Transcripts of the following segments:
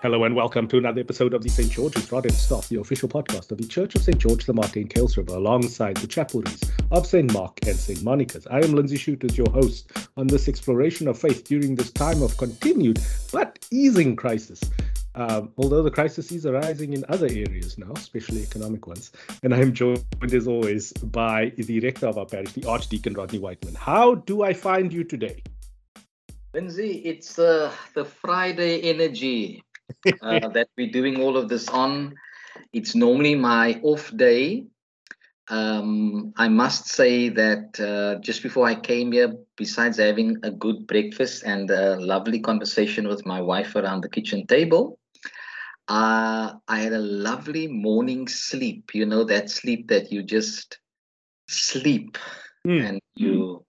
Hello and welcome to another episode of the St. George's Rod and the official podcast of the Church of St. George the Martyr in Kuils River, alongside the chapelries of St. Mark and St. Monica's. I am Lindsay Shooters, your host on this exploration of faith during this time of continued but easing crisis. Um, although the crisis is arising in other areas now, especially economic ones. And I am joined, as always, by the rector of our parish, the Archdeacon Rodney Whiteman. How do I find you today? Lindsay, it's uh, the Friday energy uh, that we're doing all of this on. It's normally my off day. Um, I must say that uh, just before I came here, besides having a good breakfast and a lovely conversation with my wife around the kitchen table, uh, I had a lovely morning sleep. You know, that sleep that you just sleep mm. and you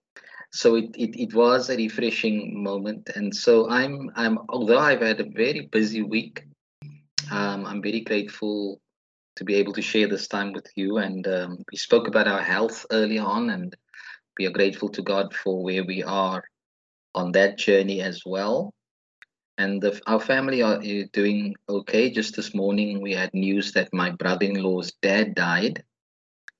so it, it it was a refreshing moment. And so i'm i'm although i've had a very busy week um, i'm very grateful to be able to share this time with you. And um, we spoke about our health early on and we are grateful to god for where we are on that journey as well. And the, our family are doing okay. Just this morning we had news that my brother-in-law's dad died.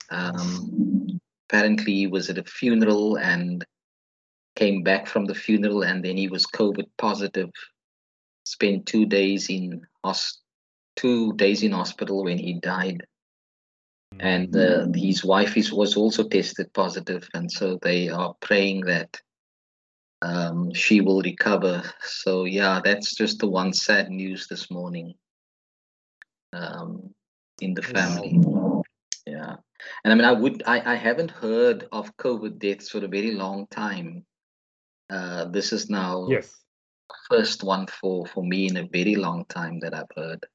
Um, apparently he was at a funeral and came back from the funeral and then he was COVID positive. Spent two days in two days in hospital when he died. And uh, his wife is, was also tested positive, and so they are praying that um, she will recover. So yeah, that's just the one sad news this morning um, in the family. Yeah, and I mean, I would, I, I haven't heard of COVID deaths for a very long time. Uh, this is now yes first one for for me in a very long time that I've heard,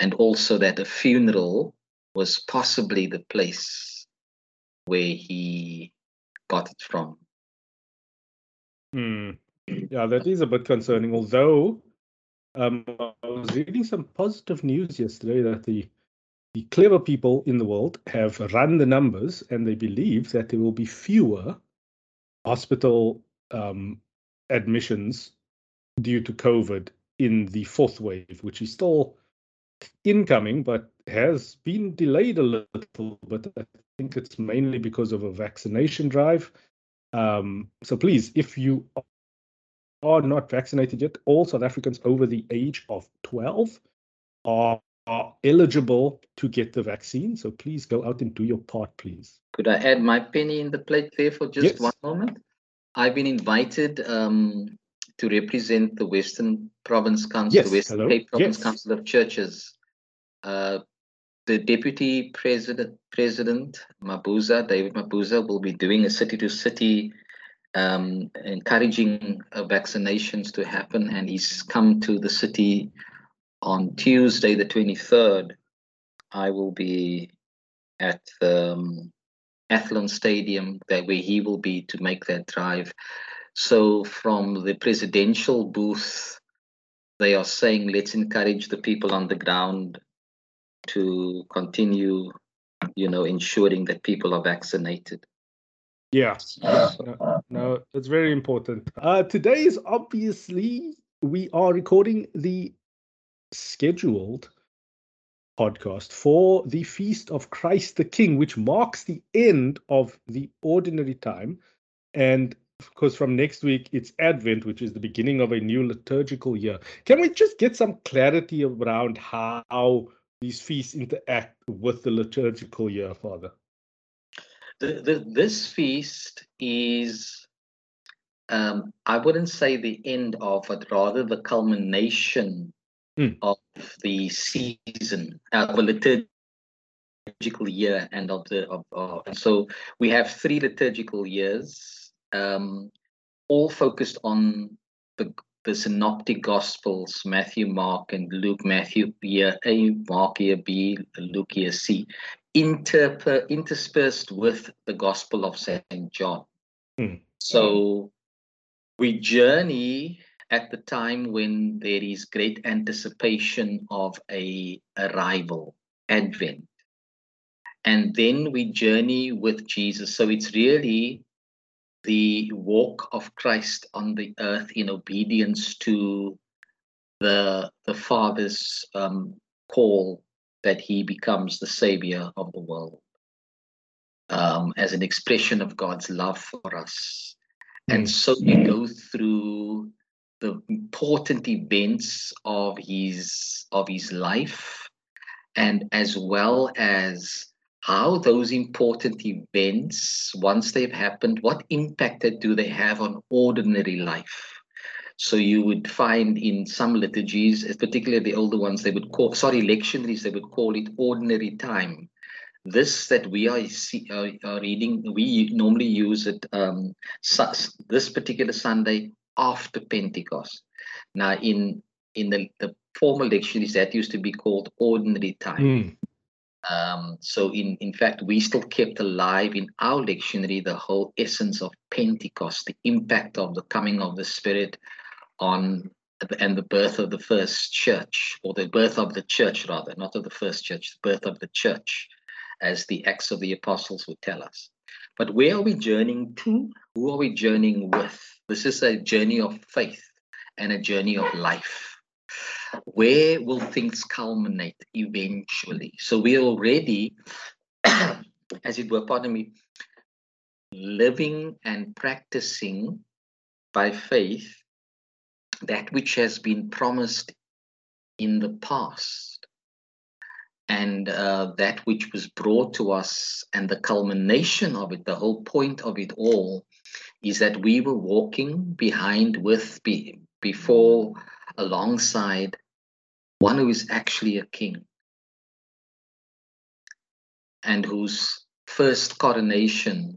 and also that a funeral was possibly the place where he got it from. Hmm. Yeah, that is a bit concerning. Although um, I was reading some positive news yesterday that the the clever people in the world have run the numbers and they believe that there will be fewer hospital um, admissions due to COVID in the fourth wave, which is still incoming, but has been delayed a little. But I think it's mainly because of a vaccination drive. Um, so please, if you are not vaccinated yet, all South Africans over the age of 12 are, are eligible to get the vaccine. So please go out and do your part, please. Could I add my penny in the plate there for just yes. one moment? I've been invited um, to represent the Western Province Council, yes, the Western hello. Cape Province yes. Council of Churches. Uh, the Deputy President, President Mabuza, David Mabuza, will be doing a city to city, um, encouraging uh, vaccinations to happen, and he's come to the city on Tuesday, the 23rd. I will be at the um, Athlone Stadium, that where he will be to make that drive. So from the presidential booth, they are saying, let's encourage the people on the ground to continue, you know, ensuring that people are vaccinated. Yeah, no, no, it's very important. Uh, today is obviously we are recording the scheduled podcast for the Feast of Christ the King, which marks the end of the ordinary time. And of course, from next week, it's Advent, which is the beginning of a new liturgical year. Can we just get some clarity around how these feasts interact with the liturgical year, Father? The, the, this feast is, um, I wouldn't say the end of, but rather the culmination mm. of the season, uh, the liturgical year, and of the of, of so we have three liturgical years, um, all focused on the the synoptic gospels matthew mark and luke matthew year a mark year b luke year c interper, interspersed with the gospel of saint john mm. so we journey at the time when there is great anticipation of a arrival, advent. And then we journey with Jesus. So it's really the walk of Christ on the earth in obedience to the the Father's um, call that he becomes the savior of the world um, as an expression of God's love for us. And hmm. so we go through the important events of his of his life and as well as how those important events once they've happened what impact do they have on ordinary life so you would find in some liturgies, particularly the older ones, they would call, sorry, lectionaries, they would call it ordinary time. This that we are, see, uh, are reading, we normally use it um, this particular Sunday after Pentecost. Now, in in the, the formal lectionaries, that used to be called ordinary time. Mm. Um, so in, in fact, we still kept alive in our lectionary the whole essence of Pentecost, the impact of the coming of the Spirit on and the birth of the first church, or the birth of the church rather, not of the first church, the birth of the church, as the Acts of the Apostles would tell us. But where are we journeying to? Who are we journeying with? This is a journey of faith and a journey of life. Where will things culminate eventually? So we are already, as it were, pardon me, living and practicing by faith that which has been promised in the past and uh, that which was brought to us and the culmination of it the whole point of it all is that we were walking behind with be, before alongside one who is actually a king and whose first coronation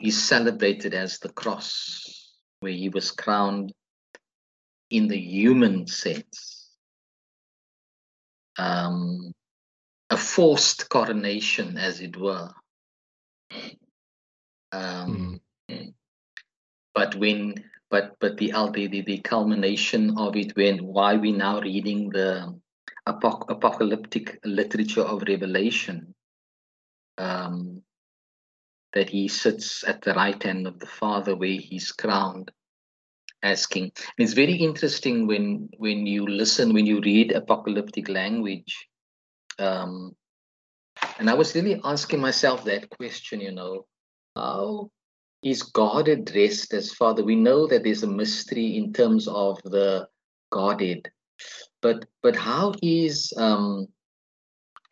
is celebrated as the cross where he was crowned in the human sense. Um, a forced coronation, as it were. Um, mm. But when, but but the, the the culmination of it, when why we now reading the apoc- apocalyptic literature of Revelation, um, that he sits at the right hand of the Father, where he's crowned asking. And it's very interesting when when you listen, when you read apocalyptic language. Um, and I was really asking myself that question, you know, how is God addressed as Father? We know that there's a mystery in terms of the Godhead, but but how is um,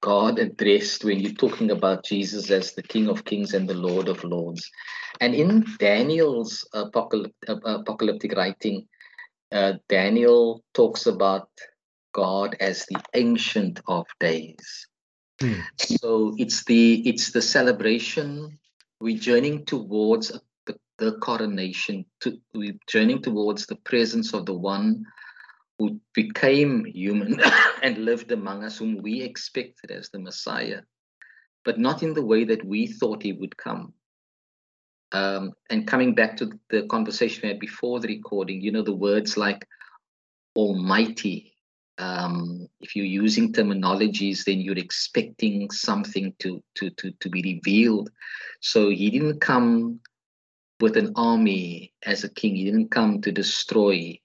God addressed when you're talking about Jesus as the King of Kings and the Lord of Lords. And in Daniel's apocalyptic, apocalyptic writing, uh, Daniel talks about God as the Ancient of Days. Hmm. So it's the it's the celebration. We're journeying towards the, the coronation. To, we're journeying towards the presence of the one who became human and lived among us, whom we expected as the Messiah, but not in the way that we thought he would come. Um, and coming back to the conversation we had before the recording, you know, the words like Almighty. Um, if you're using terminologies, then you're expecting something to, to, to, to be revealed. So he didn't come with an army as a king, he didn't come to destroy,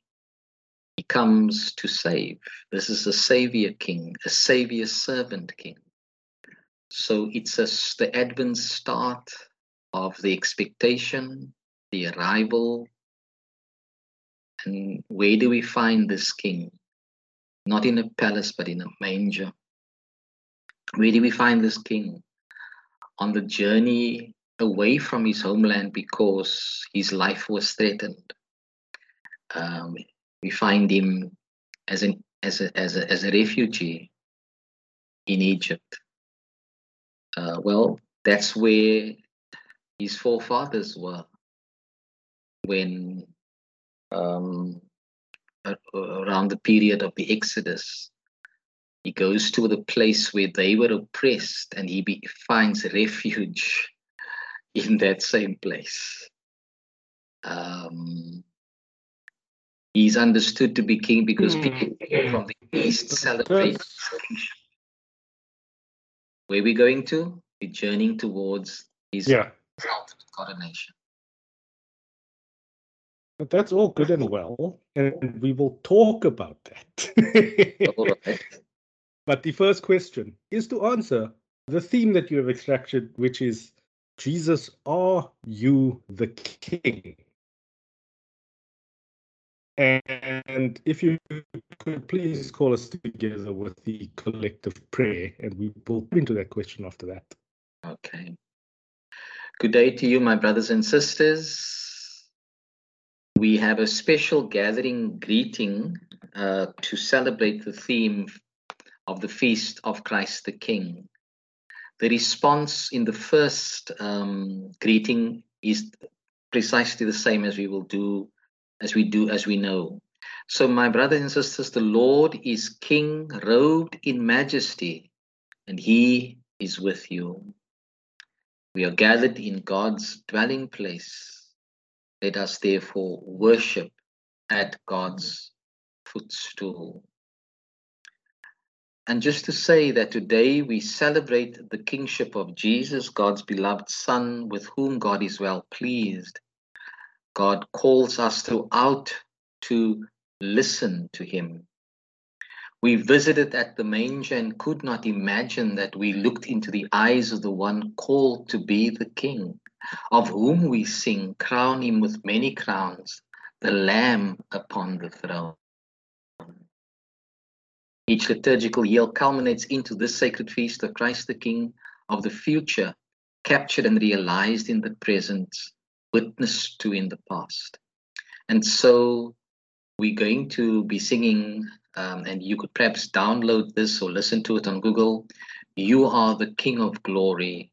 he comes to save. This is a savior king, a savior servant king. So it's a, the advent start of the expectation, the arrival. And where do we find this king? Not in a palace, but in a manger. Where do we find this king? On the journey away from his homeland because his life was threatened. Um, we find him as an as a as a as a refugee in Egypt. Uh, well, that's where his forefathers were when um, around the period of the Exodus. He goes to the place where they were oppressed and he be, finds refuge in that same place. Um, He's understood to be king because mm. people from the east celebrate Where are we going to? We're journeying towards his yeah. coronation. But that's all good and well, and we will talk about that. Right. But the first question is to answer the theme that you have extracted, which is Jesus, are you the King? And if you could please call us together with the collective prayer, and we will go into that question after that. Okay. Good day to you, my brothers and sisters. We have a special gathering greeting uh, to celebrate the theme of the Feast of Christ the King. The response in the first um, greeting is precisely the same as we will do, as we do, as we know. So, my brothers and sisters, the Lord is King, robed in majesty, and He is with you. We are gathered in God's dwelling place. Let us therefore worship at God's footstool. And just to say that today we celebrate the kingship of Jesus, God's beloved Son, with whom God is well pleased. God calls us throughout to listen to him. We visited at the manger and could not imagine that we looked into the eyes of the one called to be the King, of whom we sing, Crown him with many crowns, the Lamb upon the throne. Each liturgical year culminates into this sacred feast of Christ the King of the future, captured and realized in the present, witnessed to in the past. And so we're going to be singing um, and you could perhaps download this or listen to it on Google. You are the King of glory.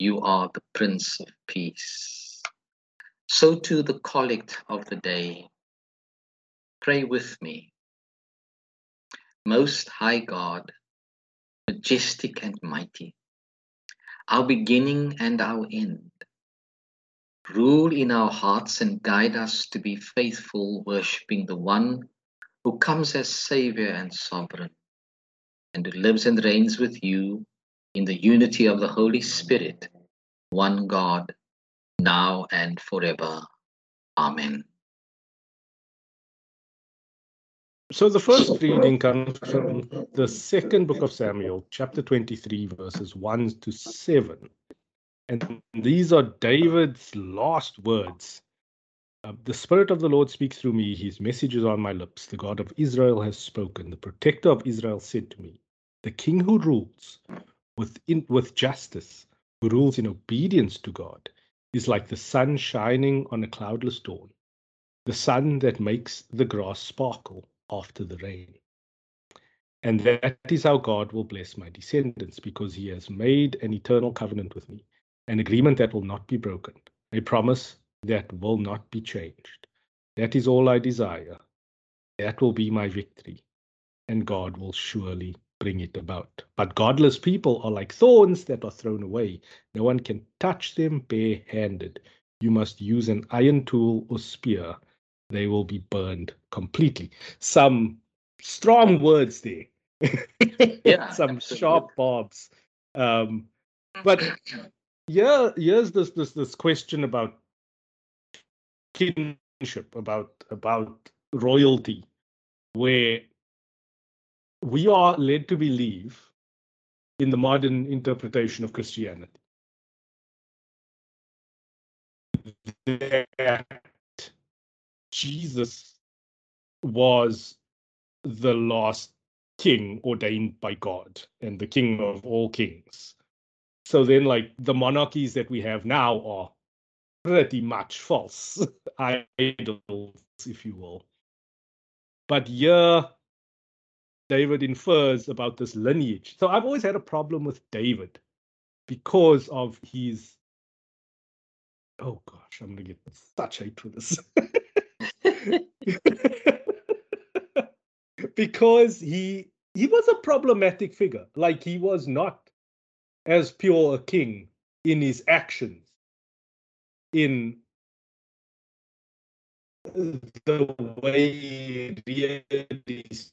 You are the Prince of peace. So to the collect of the day. Pray with me. Most High God, majestic and mighty, our beginning and our end. Rule in our hearts and guide us to be faithful, worshipping the one who comes as Savior and Sovereign, and who lives and reigns with you in the unity of the Holy Spirit, one God, now and forever. Amen. So the first reading comes from the second book of Samuel, chapter 23, verses 1 to 7. And these are David's last words uh, the Spirit of the Lord speaks through me. His message is on my lips. The God of Israel has spoken. The protector of Israel said to me, The king who rules with, in, with justice, who rules in obedience to God, is like the sun shining on a cloudless dawn, the sun that makes the grass sparkle after the rain. And that is how God will bless my descendants, because he has made an eternal covenant with me, an agreement that will not be broken, a promise that will not be changed. That is all I desire. That will be my victory, and God will surely bring it about. But godless people are like thorns that are thrown away. No one can touch them barehanded. You must use an iron tool or spear. They will be burned completely. Some strong words there. Yeah, Some absolutely. sharp barbs. Um, but yeah, here's this this this question about kinship, about about royalty, where we are led to believe in the modern interpretation of Christianity that Jesus was the last king ordained by God and the king of all kings. So then, like the monarchies that we have now are pretty much false idols, if you will. But here, David infers about this lineage. So I've always had a problem with David because of his. Oh gosh, I'm gonna get such hate for this. because he he was a problematic figure. Like he was not as pure a king in his actions, in the way he his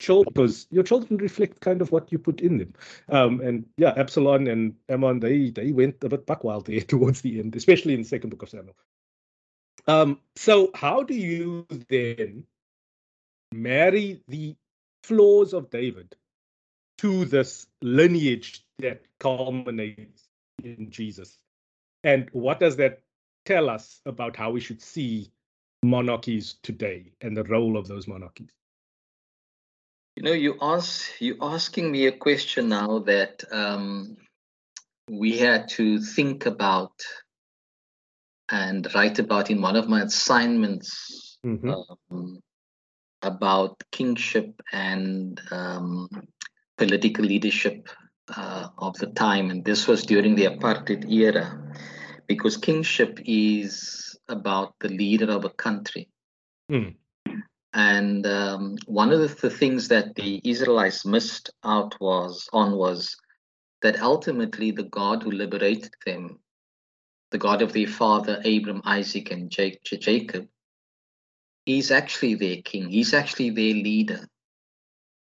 children, because your children reflect kind of what you put in them. Um, and yeah, Absalom and Amnon, they they went a bit buck wild there towards the end, especially in the second book of Samuel. Um, so, how do you then marry the flaws of David to this lineage that culminates in Jesus? And what does that tell us about how we should see monarchies today and the role of those monarchies? You know, you ask you asking me a question now that um, we had to think about and write about in one of my assignments mm-hmm. um, about kingship and um, political leadership uh, of the time. And this was during the apartheid era, because kingship is about the leader of a country. Mm. And um, one of the, the things that the Israelites missed out was on was that ultimately the God who liberated them the God of their father Abram, Isaac, and Jacob, he's actually their king. He's actually their leader.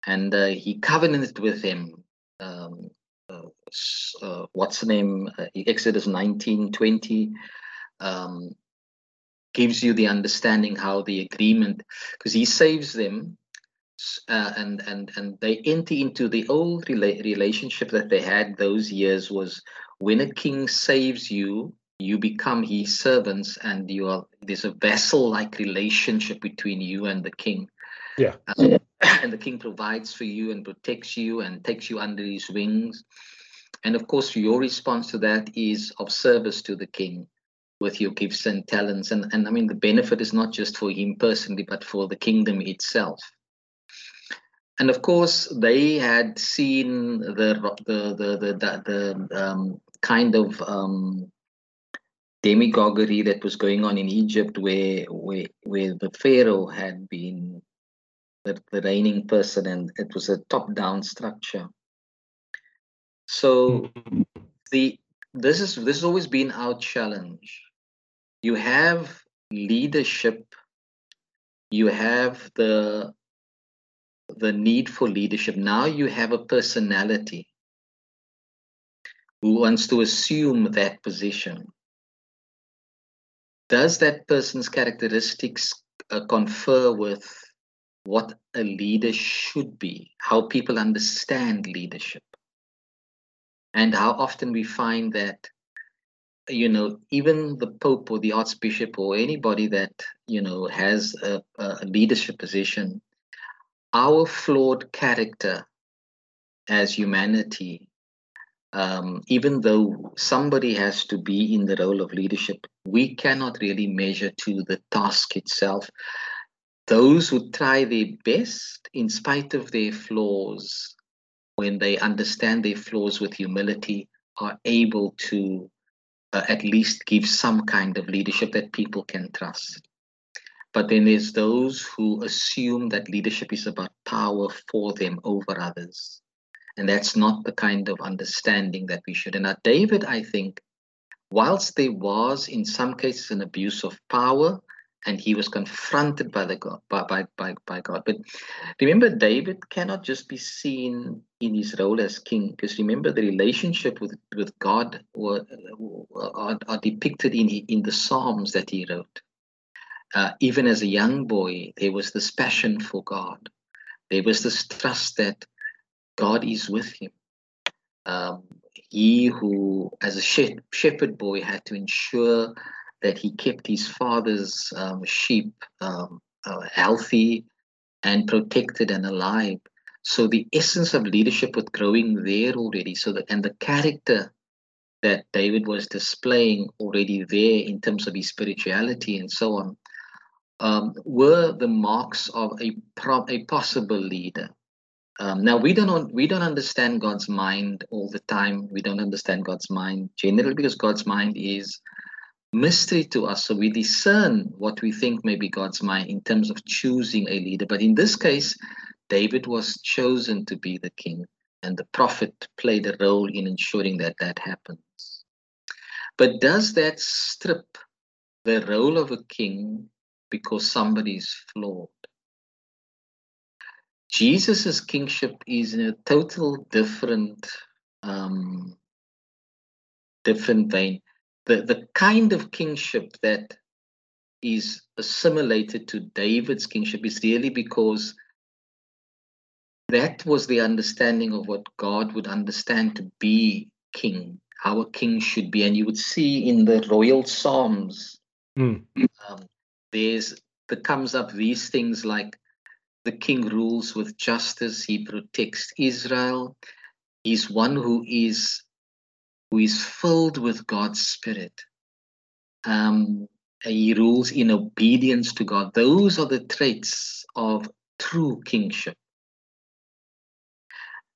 And uh, he covenanted with them. Um, uh, uh, what's the name? Uh, Exodus nineteen twenty. um, gives you the understanding how the agreement, because he saves them. Uh, and and and they enter into the old rela- relationship that they had those years was when a king saves you you become his servants and you are there's a vassal like relationship between you and the king. Yeah. Um, and the king provides for you and protects you and takes you under his wings. And of course your response to that is of service to the king with your gifts and talents and, and i mean the benefit is not just for him personally but for the kingdom itself and of course they had seen the the the the, the, the um, kind of um, demagoguery that was going on in Egypt, where where where the pharaoh had been the, the reigning person, and it was a top-down structure. So the this is this has always been our challenge. You have leadership, you have the the need for leadership. Now you have a personality who wants to assume that position does that person's characteristics uh, confer with what a leader should be, how people understand leadership? And how often we find that, you know, even the Pope or the Archbishop or anybody that, you know, has a, a leadership position, our flawed character as humanity um, even though somebody has to be in the role of leadership, we cannot really measure to the task itself. Those who try their best, in spite of their flaws, when they understand their flaws with humility, are able to uh, at least give some kind of leadership that people can trust. But then there's those who assume that leadership is about power for them over others and that's not the kind of understanding that we should. And now, David, I think, whilst there was in some cases an abuse of power, and he was confronted by the God by, by, by, by God. But remember, David cannot just be seen in his role as king, because remember the relationship with, with God were, are, are depicted in, in the Psalms that he wrote. Uh, even as a young boy, there was this passion for God. There was this trust that God is with him. Um, he who, as a shepherd boy, had to ensure that he kept his father's um, sheep um, uh, healthy and protected and alive. So the essence of leadership was growing there already. So that and the character that David was displaying already there in terms of his spirituality and so on um, were the marks of a pro- a possible leader. Um, now we don't we don't understand God's mind all the time. We don't understand God's mind generally because God's mind is mystery to us. So we discern what we think may be God's mind in terms of choosing a leader. But in this case, David was chosen to be the king, and the prophet played a role in ensuring that that happens. But does that strip the role of a king because somebody is flawed? Jesus's kingship is in a total different um, different vein. The the kind of kingship that is assimilated to David's kingship is really because that was the understanding of what God would understand to be king, how a king should be. And you would see in the royal psalms, Mm. um, there's there comes up these things like the king rules with justice, he protects Israel, he's one who is who is filled with God's spirit. Um, he rules in obedience to God. Those are the traits of true kingship.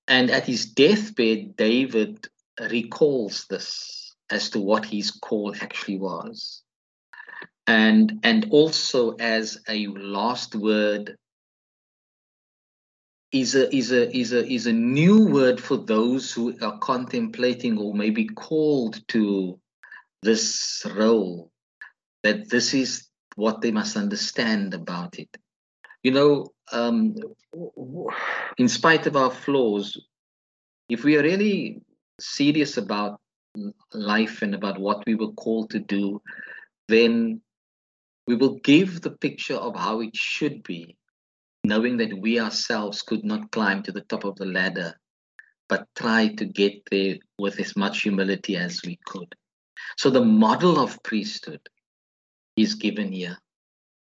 And at his deathbed, David recalls this as to what his call actually was. And, and also as a last word is a is a is a is a new word for those who are contemplating or maybe called to this role that this is what they must understand about it. You know um, in spite of our flaws if we are really serious about life and about what we were called to do then we will give the picture of how it should be knowing that we ourselves could not climb to the top of the ladder, but try to get there with as much humility as we could. So the model of priesthood is given here,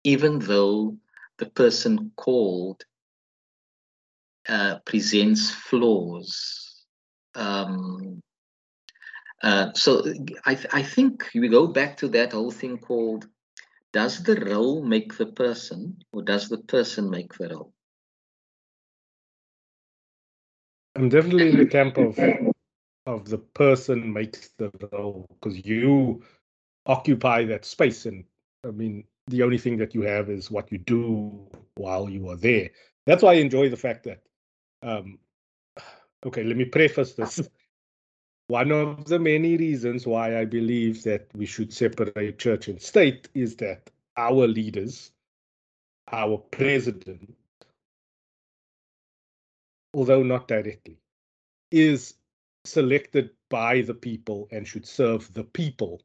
even though the person called uh, presents flaws. Um, uh, so I, th- I think we go back to that whole thing called does the role make the person or does the person make the role I'm definitely in the camp of of the person makes the role because you occupy that space, and I mean the only thing that you have is what you do while you are there. That's why I enjoy the fact that. Um, okay, let me preface this. One of the many reasons why I believe that we should separate church and state is that our leaders, our president, although not directly, is selected by the people and should serve the people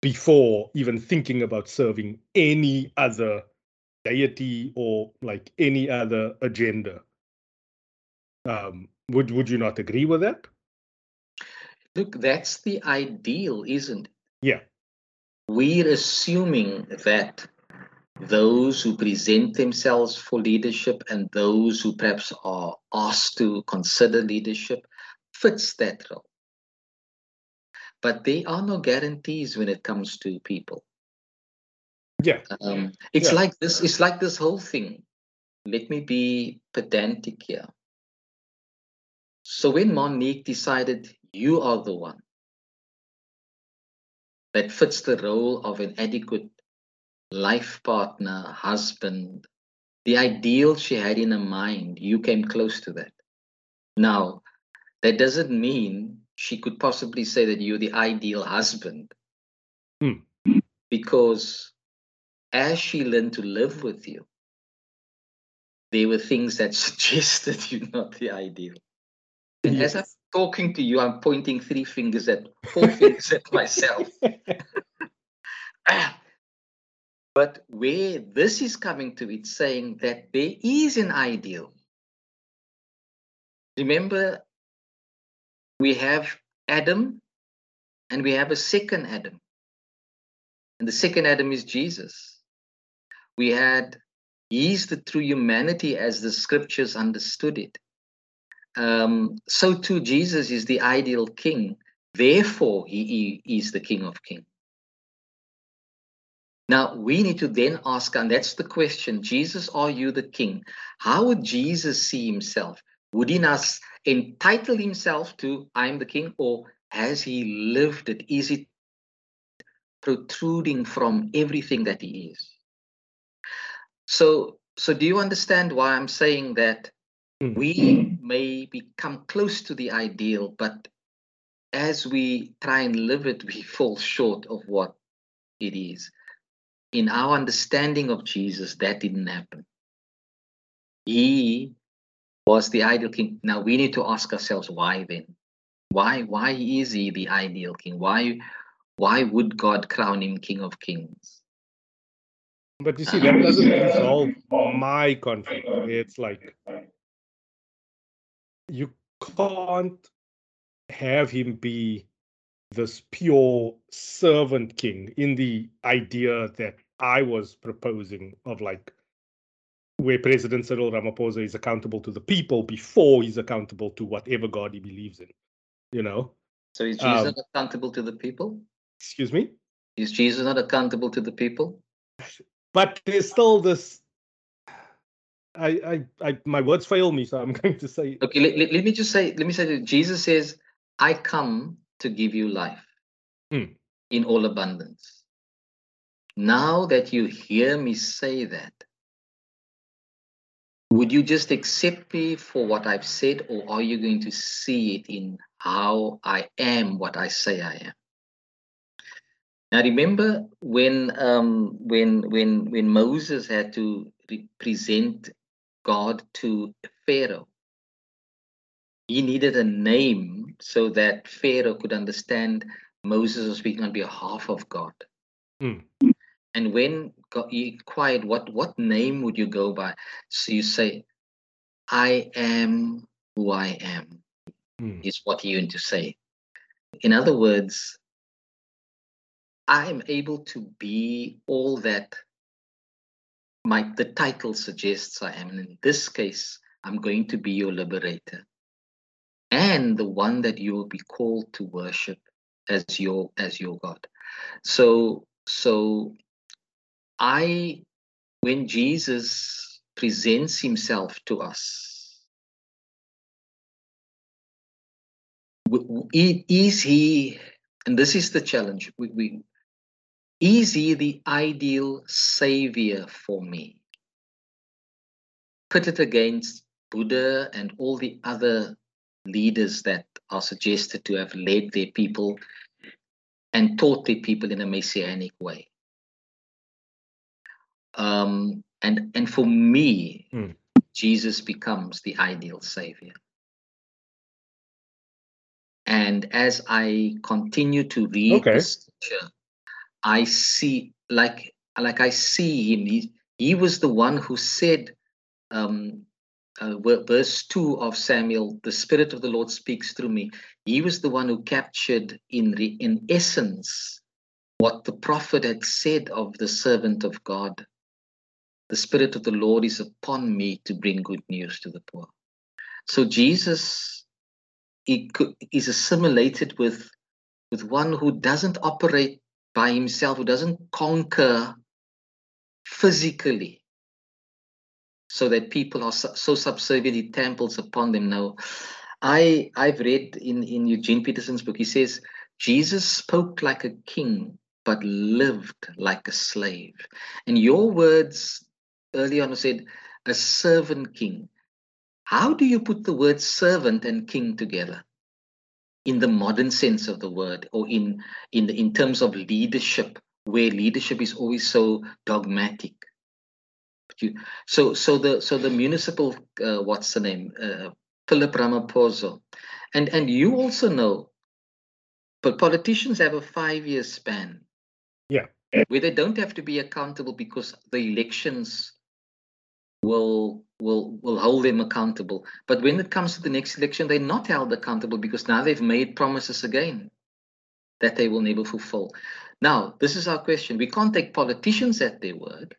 before even thinking about serving any other deity or like any other agenda. Um, would would you not agree with that? Look, that's the ideal, isn't it? Yeah. We're assuming that those who present themselves for leadership and those who perhaps are asked to consider leadership fits that role. But there are no guarantees when it comes to people. Yeah. Um, it's Yeah. like this. It's like this whole thing. Let me be pedantic here. So when Monique decided you are the one that fits the role of an adequate life partner, husband, the ideal she had in her mind, you came close to that. Now, that doesn't mean she could possibly say that you're the ideal husband. Hmm. Because as she learned to live with you, there were things that suggested you're not the ideal. And as I'm Yes. Talking to you, I'm pointing three fingers at four fingers at myself. But where this is coming to, it's saying that there is an ideal. Remember, we have Adam and we have a second Adam. And the second Adam is Jesus. We had, he's the true humanity as the scriptures understood it. Um, so too, Jesus is the ideal king. Therefore, he, he is the King of Kings. Now we need to then ask, and that's the question Jesus, are you the king? How would Jesus see himself? Would he not entitle himself to, I'm the king, or has he lived it? Is it protruding from everything that he is? So, so do you understand why I'm saying that Hmm. we may become close to the ideal, but as we try and live it, we fall short of what it is in our understanding of Jesus, that didn't happen. He was the ideal king. Now we need to ask ourselves why then? Why why is he the ideal king? Why why would God crown him king of kings? But you see, that doesn't resolve my conflict. It's like you can't have him be this pure servant king in the idea that I was proposing of like where President Cyril Ramaphosa is accountable to the people before he's accountable to whatever God he believes in. You know? So is Jesus um, accountable to the people? Excuse me? Is Jesus not accountable to the people? But there's still this I, I, I, my words fail me, so I'm going to say. Okay, let, let, me just say, let me say that Jesus says, I come to give you life hmm. in all abundance. Now that you hear me say that, would you just accept me for what I've said, or are you going to see it in how I am what I say I am? Now remember when um, when when when Moses had to represent God to Pharaoh, he needed a name so that Pharaoh could understand Moses was speaking on behalf of God. Hmm. And when God, he inquired, what, what name would you go by? So you say, I am who I am, hmm. is what you want to say. In other words, I am able to be all that my the title suggests I am. And in this case, I'm going to be your liberator and the one that you will be called to worship as your as your God. So so I when Jesus presents himself to us is he and this is the challenge we, we is he the ideal savior for me put it against buddha and all the other leaders that are suggested to have led their people and taught their people in a messianic way. Um, and and for me, mm. Jesus becomes the ideal savior. And as I continue to read okay. the scripture, I see like like I see him. He, he was the one who said, um, uh, verse 2 of Samuel, the Spirit of the Lord speaks through me. He was the one who captured in, re, in essence what the prophet had said of the servant of God. The Spirit of the Lord is upon me to bring good news to the poor. So Jesus is assimilated with, with one who doesn't operate by himself, who doesn't conquer physically, so that people are so subservient he tramples upon them. Now i i've read in in eugene peterson's book he says jesus spoke like a king but lived like a slave. And your words early on said a servant king. How do you put the word servant and king together in the modern sense of the word or in in in terms of leadership where leadership is always so dogmatic so so the so the municipal uh, what's the name uh, Philip Ramaphosa, and and you also know, but politicians have a five year span. Yeah. Where they don't have to be accountable because the elections will will will hold them accountable. But when it comes to the next election, they're not held accountable because now they've made promises again that they will never fulfill. Now, this is our question. We can't take politicians at their word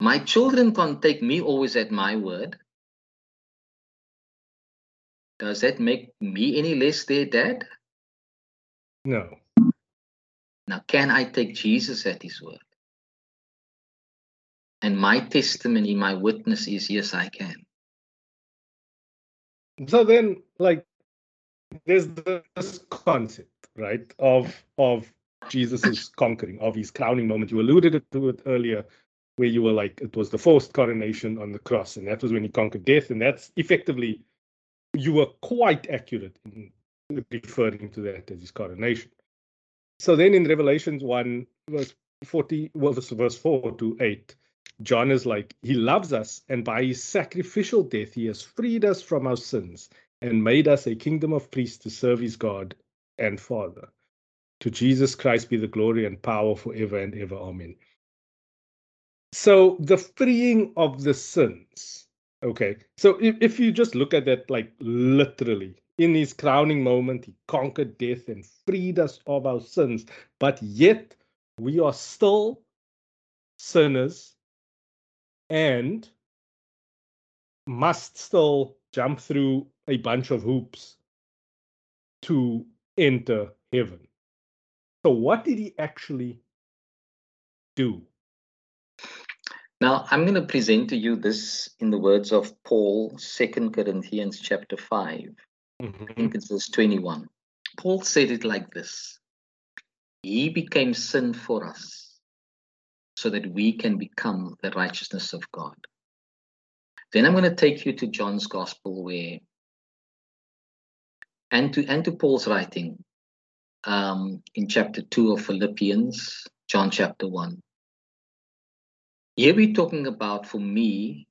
my children can't take me always at my word. Does that make me any less their dad? No. Now, can I take Jesus at his word? And my testimony, my witness is yes, I can. So then, like, there's this concept, right, of of Jesus's conquering, of his crowning moment. You alluded to it earlier where you were like, it was the forced coronation on the cross, and that was when he conquered death, and that's effectively, you were quite accurate in referring to that as his coronation. So then in Revelations 1, verse 40, well, verse 4 to 8, John is like, He loves us, and by his sacrificial death, he has freed us from our sins and made us a kingdom of priests to serve his God and Father. To Jesus Christ be the glory and power forever and ever. Amen. so the freeing of the sins. Okay. So if, if you just look at that like literally, in his crowning moment, he conquered death and freed us of our sins. But yet we are still sinners and must still jump through a bunch of hoops to enter heaven. So, what did he actually do? Now, I'm going to present to you this in the words of Paul, Second Corinthians chapter 5. Mm-hmm. I think it's verse 21. Paul said it like this He became sin for us so that we can become the righteousness of God. Then I'm going to take you to John's Gospel, where and to and to Paul's writing um, in chapter two of Philippians, John chapter one. Here we're talking about, for me,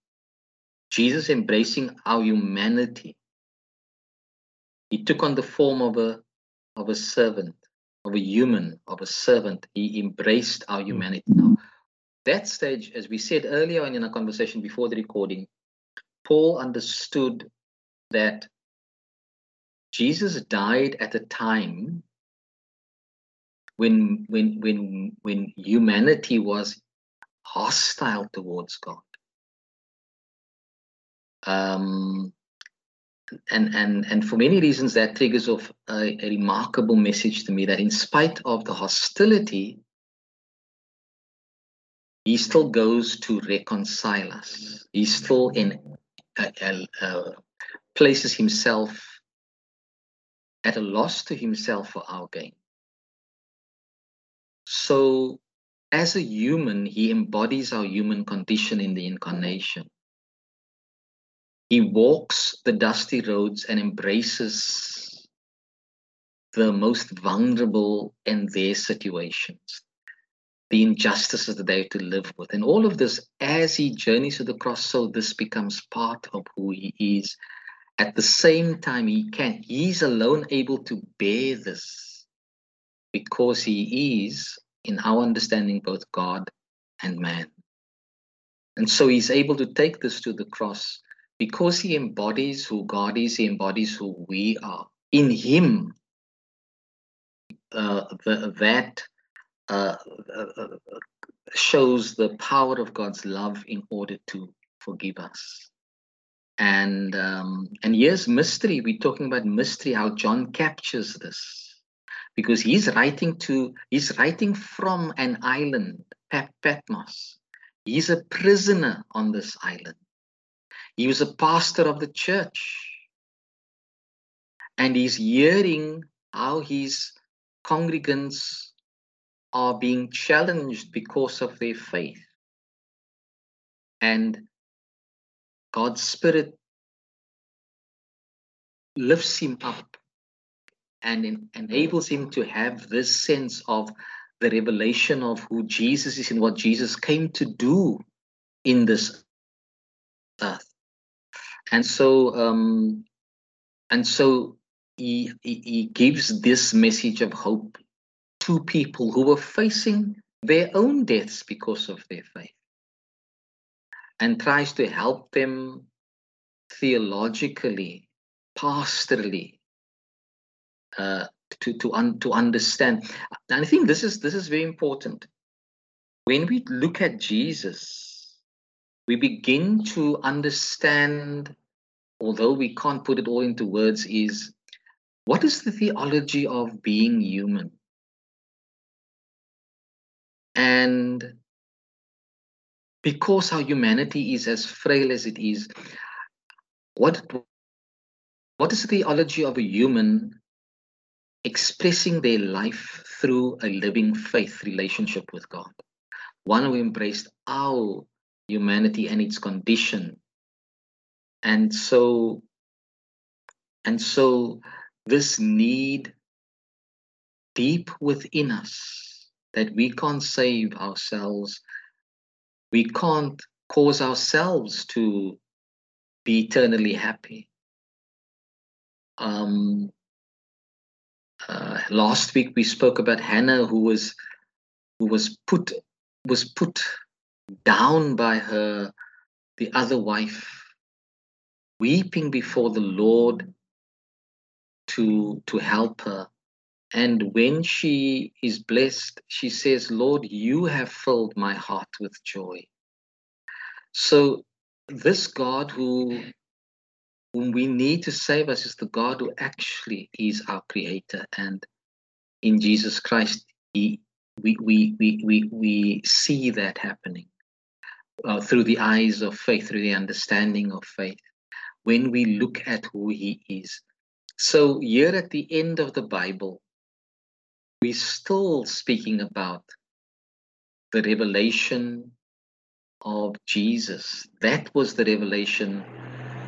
Jesus embracing our humanity. He took on the form of a of a servant, of a human, of a servant. He embraced our hmm. humanity. Now, that stage, as we said earlier in a conversation before the recording, Paul understood that Jesus died at a time when when when when humanity was hostile towards God. Um, and and and for many reasons that triggers off a, a remarkable message to me that in spite of the hostility he still goes to reconcile us he still in uh, uh, places himself at a loss to himself for our gain. So, as a human, he embodies our human condition in the incarnation. He walks the dusty roads and embraces the most vulnerable in their situations the injustices that they have to live with. And all of this, as he journeys to the cross, so this becomes part of who he is. At the same time, he can, he's alone able to bear this because he is, in our understanding, both God and man. And so he's able to take this to the cross because he embodies who God is, he embodies who we are. In him, uh, the, that uh, uh, uh, shows the power of God's love in order to forgive us. And um, and yes, mystery. We're talking about mystery. How John captures this, because he's writing to he's writing from an island, Pat- Patmos. He's a prisoner on this island. He was a pastor of the church, and he's hearing how his congregants are being challenged because of their faith. And God's Spirit lifts him up and enables him to have this sense of the revelation of who Jesus is and what Jesus came to do in this earth. And so, um, and so he, he, he gives this message of hope to people who were facing their own deaths because of their faith and tries to help them theologically, pastorally, uh, to to un, to understand. And I think this is this is very important. When we look at Jesus, we begin to understand, although we can't put it all into words, is what is the theology of being human? And because our humanity is as frail as it is, what, what is the theology of a human expressing their life through a living faith relationship with God? One who embraced our humanity and its condition. And so, and so this need deep within us that we can't save ourselves. We can't cause ourselves to be eternally happy. Um, uh, last week we spoke about Hannah, who was who was put was put down by her, the other wife, weeping before the Lord to, to help her. And when she is blessed, she says, Lord, you have filled my heart with joy. So, this God who whom we need to save us is the God who actually is our creator. And in Jesus Christ, he, we, we, we, we, we see that happening uh, through the eyes of faith, through the understanding of faith, when we look at who he is. So, here at the end of the Bible, we're still speaking about the revelation of Jesus. That was the revelation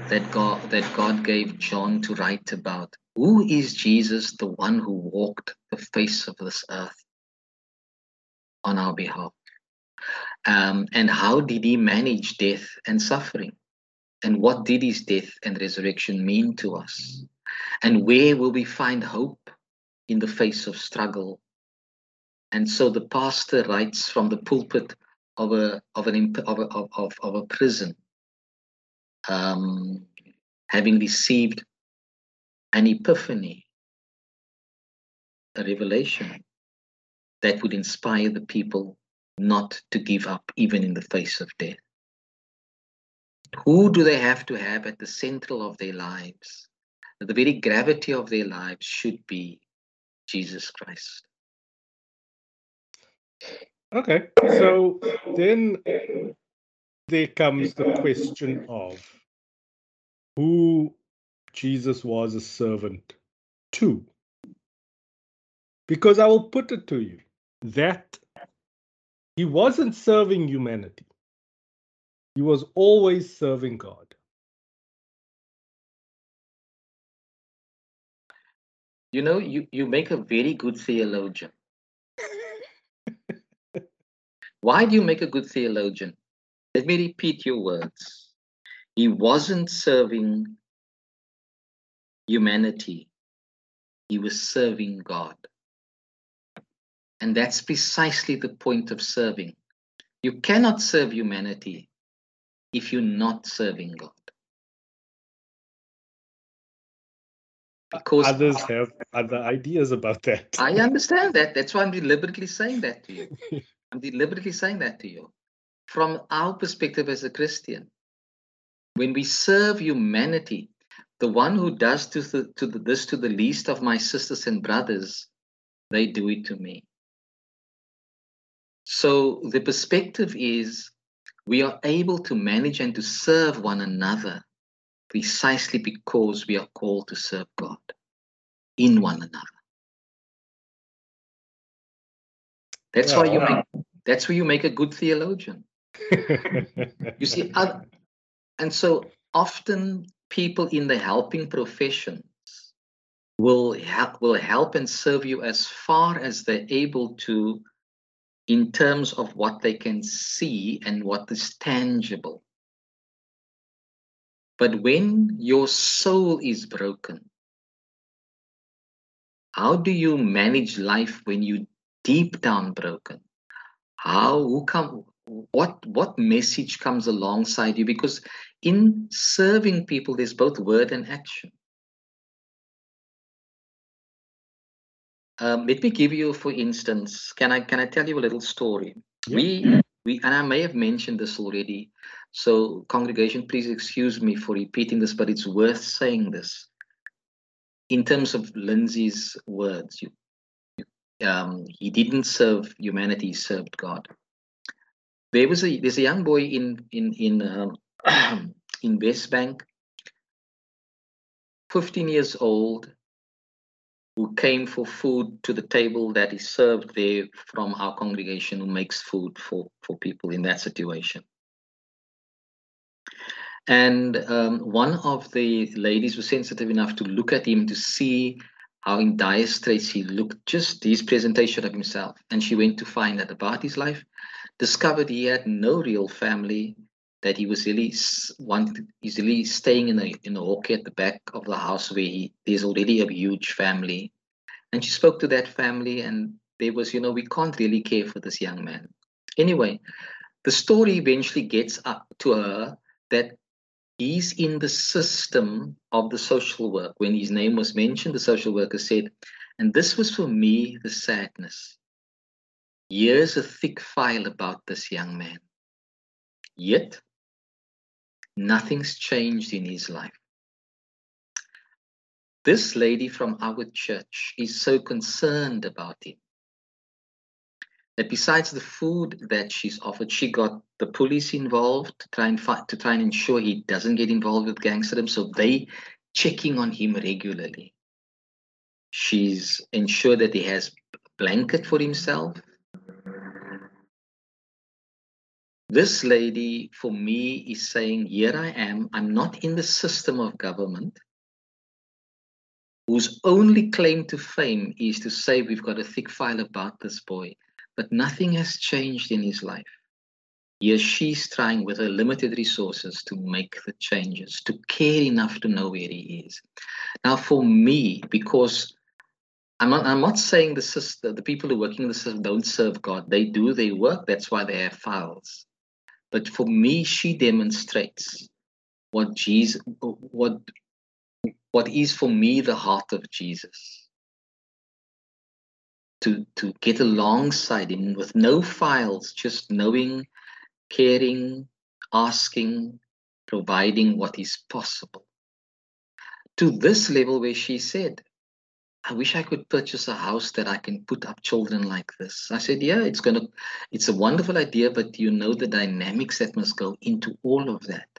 that God that God gave John to write about. Who is Jesus, the one who walked the face of this earth on our behalf? Um, and how did he manage death and suffering? And what did his death and resurrection mean to us? And where will we find hope in the face of struggle? And so the pastor writes from the pulpit of a of an of a, of, of a prison um, having received an epiphany, a revelation that would inspire the people not to give up even in the face of death. Who do they have to have at the central of their lives? The very gravity of their lives should be Jesus Christ. Okay, so then there comes the question of who Jesus was a servant to. Because I will put it to you that he wasn't serving humanity, he was always serving God. You know, you, you make a very good theologian. Why do you make a good theologian? Let me repeat your words. He wasn't serving humanity, he was serving God. And that's precisely the point of serving. You cannot serve humanity if you're not serving God. Uh, because others have other ideas about that. I understand that. That's why I'm deliberately saying that to you. I'm deliberately saying that to you. From our perspective as a Christian, when we serve humanity, the one who does to, the, to the, this to the least of my sisters and brothers, they do it to me. So the perspective is we are able to manage and to serve one another precisely because we are called to serve God in one another. That's why you make that's where you make a good theologian. you see, and so often people in the helping professions will help, will help and serve you as far as they're able to in terms of what they can see and what is tangible. But when your soul is broken, how do you manage life when you deep down broken? How who come what what message comes alongside you because in serving people there's both word and action um, let me give you for instance can i can i tell you a little story yeah. we we and i may have mentioned this already so congregation please excuse me for repeating this but it's worth saying this in terms of lindsay's words you, um, he didn't serve humanity he served god there was a there's a young boy in in in um, in West Bank, 15 years old, who came for food to the table that is served there from our congregation, who makes food for for people in that situation. And um, one of the ladies was sensitive enough to look at him to see how in dire straits he looked, just his presentation of himself. And she went to find out about his life discovered he had no real family, that he was really he's really staying in a in a hawker at the back of the house where he there's already a huge family. And she spoke to that family, and there was, you know, we can't really care for this young man. Anyway, the story eventually gets up to her that he's in the system of the social work. When his name was mentioned, the social worker said, and this was for me the sadness. Here's a thick file about this young man. Yet, nothing's changed in his life. This lady from our church is so concerned about him that besides the food that she's offered, she got the police involved to try and fight, to try and ensure he doesn't get involved with gangsterdom. So they checking on him regularly. She's ensured that he has blanket for himself. This lady, for me, is saying, Here I am. I'm not in the system of government, whose only claim to fame is to say we've got a thick file about this boy but nothing has changed in his life. Yes, she's trying with her limited resources to make the changes, to care enough to know where he is. Now, for me, because I'm not, I'm not saying the system, the people who are working in the system don't serve God. They do their work. That's why they have files. But for me, she demonstrates what Jesus, what, what is for me the heart of Jesus to to get alongside him with no files, just knowing, caring, asking, providing what is possible. To this level where she said, I wish I could purchase a house that I can put up children like this. I said, Yeah, it's gonna it's a wonderful idea, but you know the dynamics that must go into all of that.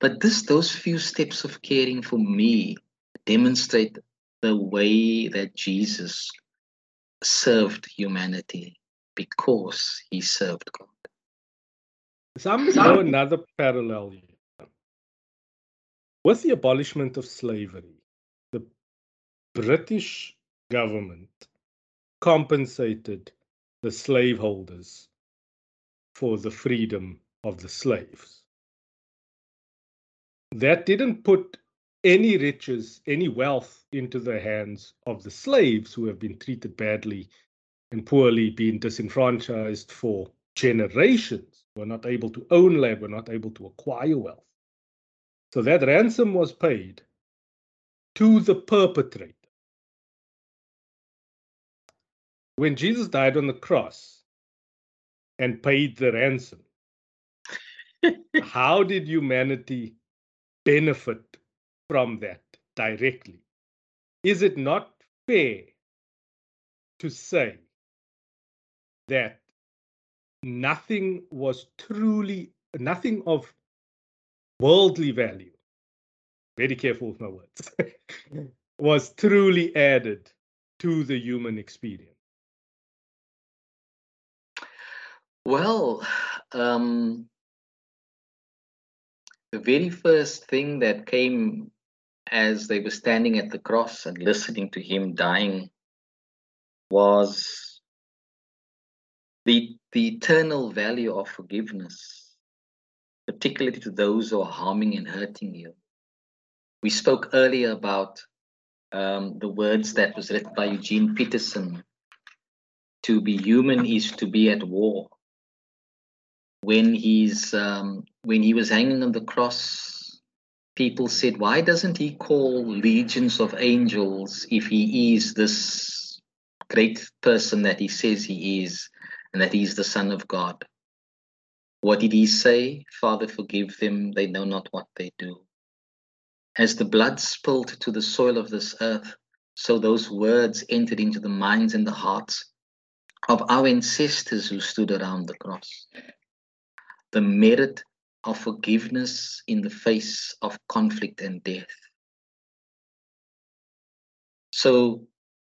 But this those few steps of caring for me demonstrate the way that Jesus served humanity because he served God. Some know another parallel here. With the abolishment of slavery, the British government compensated the slaveholders for the freedom of the slaves. That didn't put any riches, any wealth into the hands of the slaves who have been treated badly and poorly, been disenfranchised for generations, were not able to own land, were not able to acquire wealth. So that ransom was paid to the perpetrator. When Jesus died on the cross and paid the ransom, how did humanity benefit from that directly. Is it not fair to say that nothing was truly, nothing of worldly value, very careful with my words, was truly added to the human experience? Well, um, the very first thing that came as they were standing at the cross and listening to him dying was the, the eternal value of forgiveness, particularly to those who are harming and hurting you. We spoke earlier about um, the words that was written by Eugene Peterson to be human is to be at war. When he's um, when he was hanging on the cross people said, why doesn't he call legions of angels if he is this great person that he says he is and that he's the Son of God? What did he say? Father, forgive them, they know not what they do. As the blood spilled to the soil of this earth, so those words entered into the minds and the hearts of our ancestors who stood around the cross. The merit of forgiveness in the face of conflict and death. So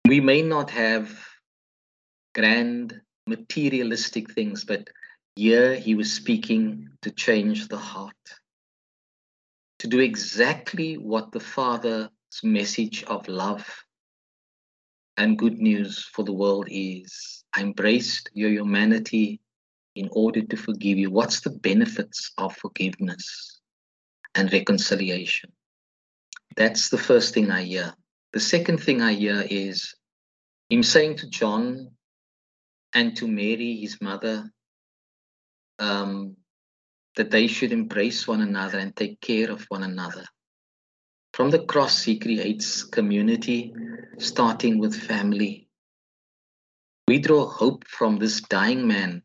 we may not have grand materialistic things, but here he was speaking to change the heart, to do exactly what the Father's message of love and good news for the world is. I embraced your humanity in order to forgive you? What's the benefits of forgiveness and reconciliation? That's the first thing I hear. The second thing I hear is him saying to John and to Mary, his mother, um, that they should embrace one another and take care of one another. From the cross, he creates community, starting with family. We draw hope from this dying man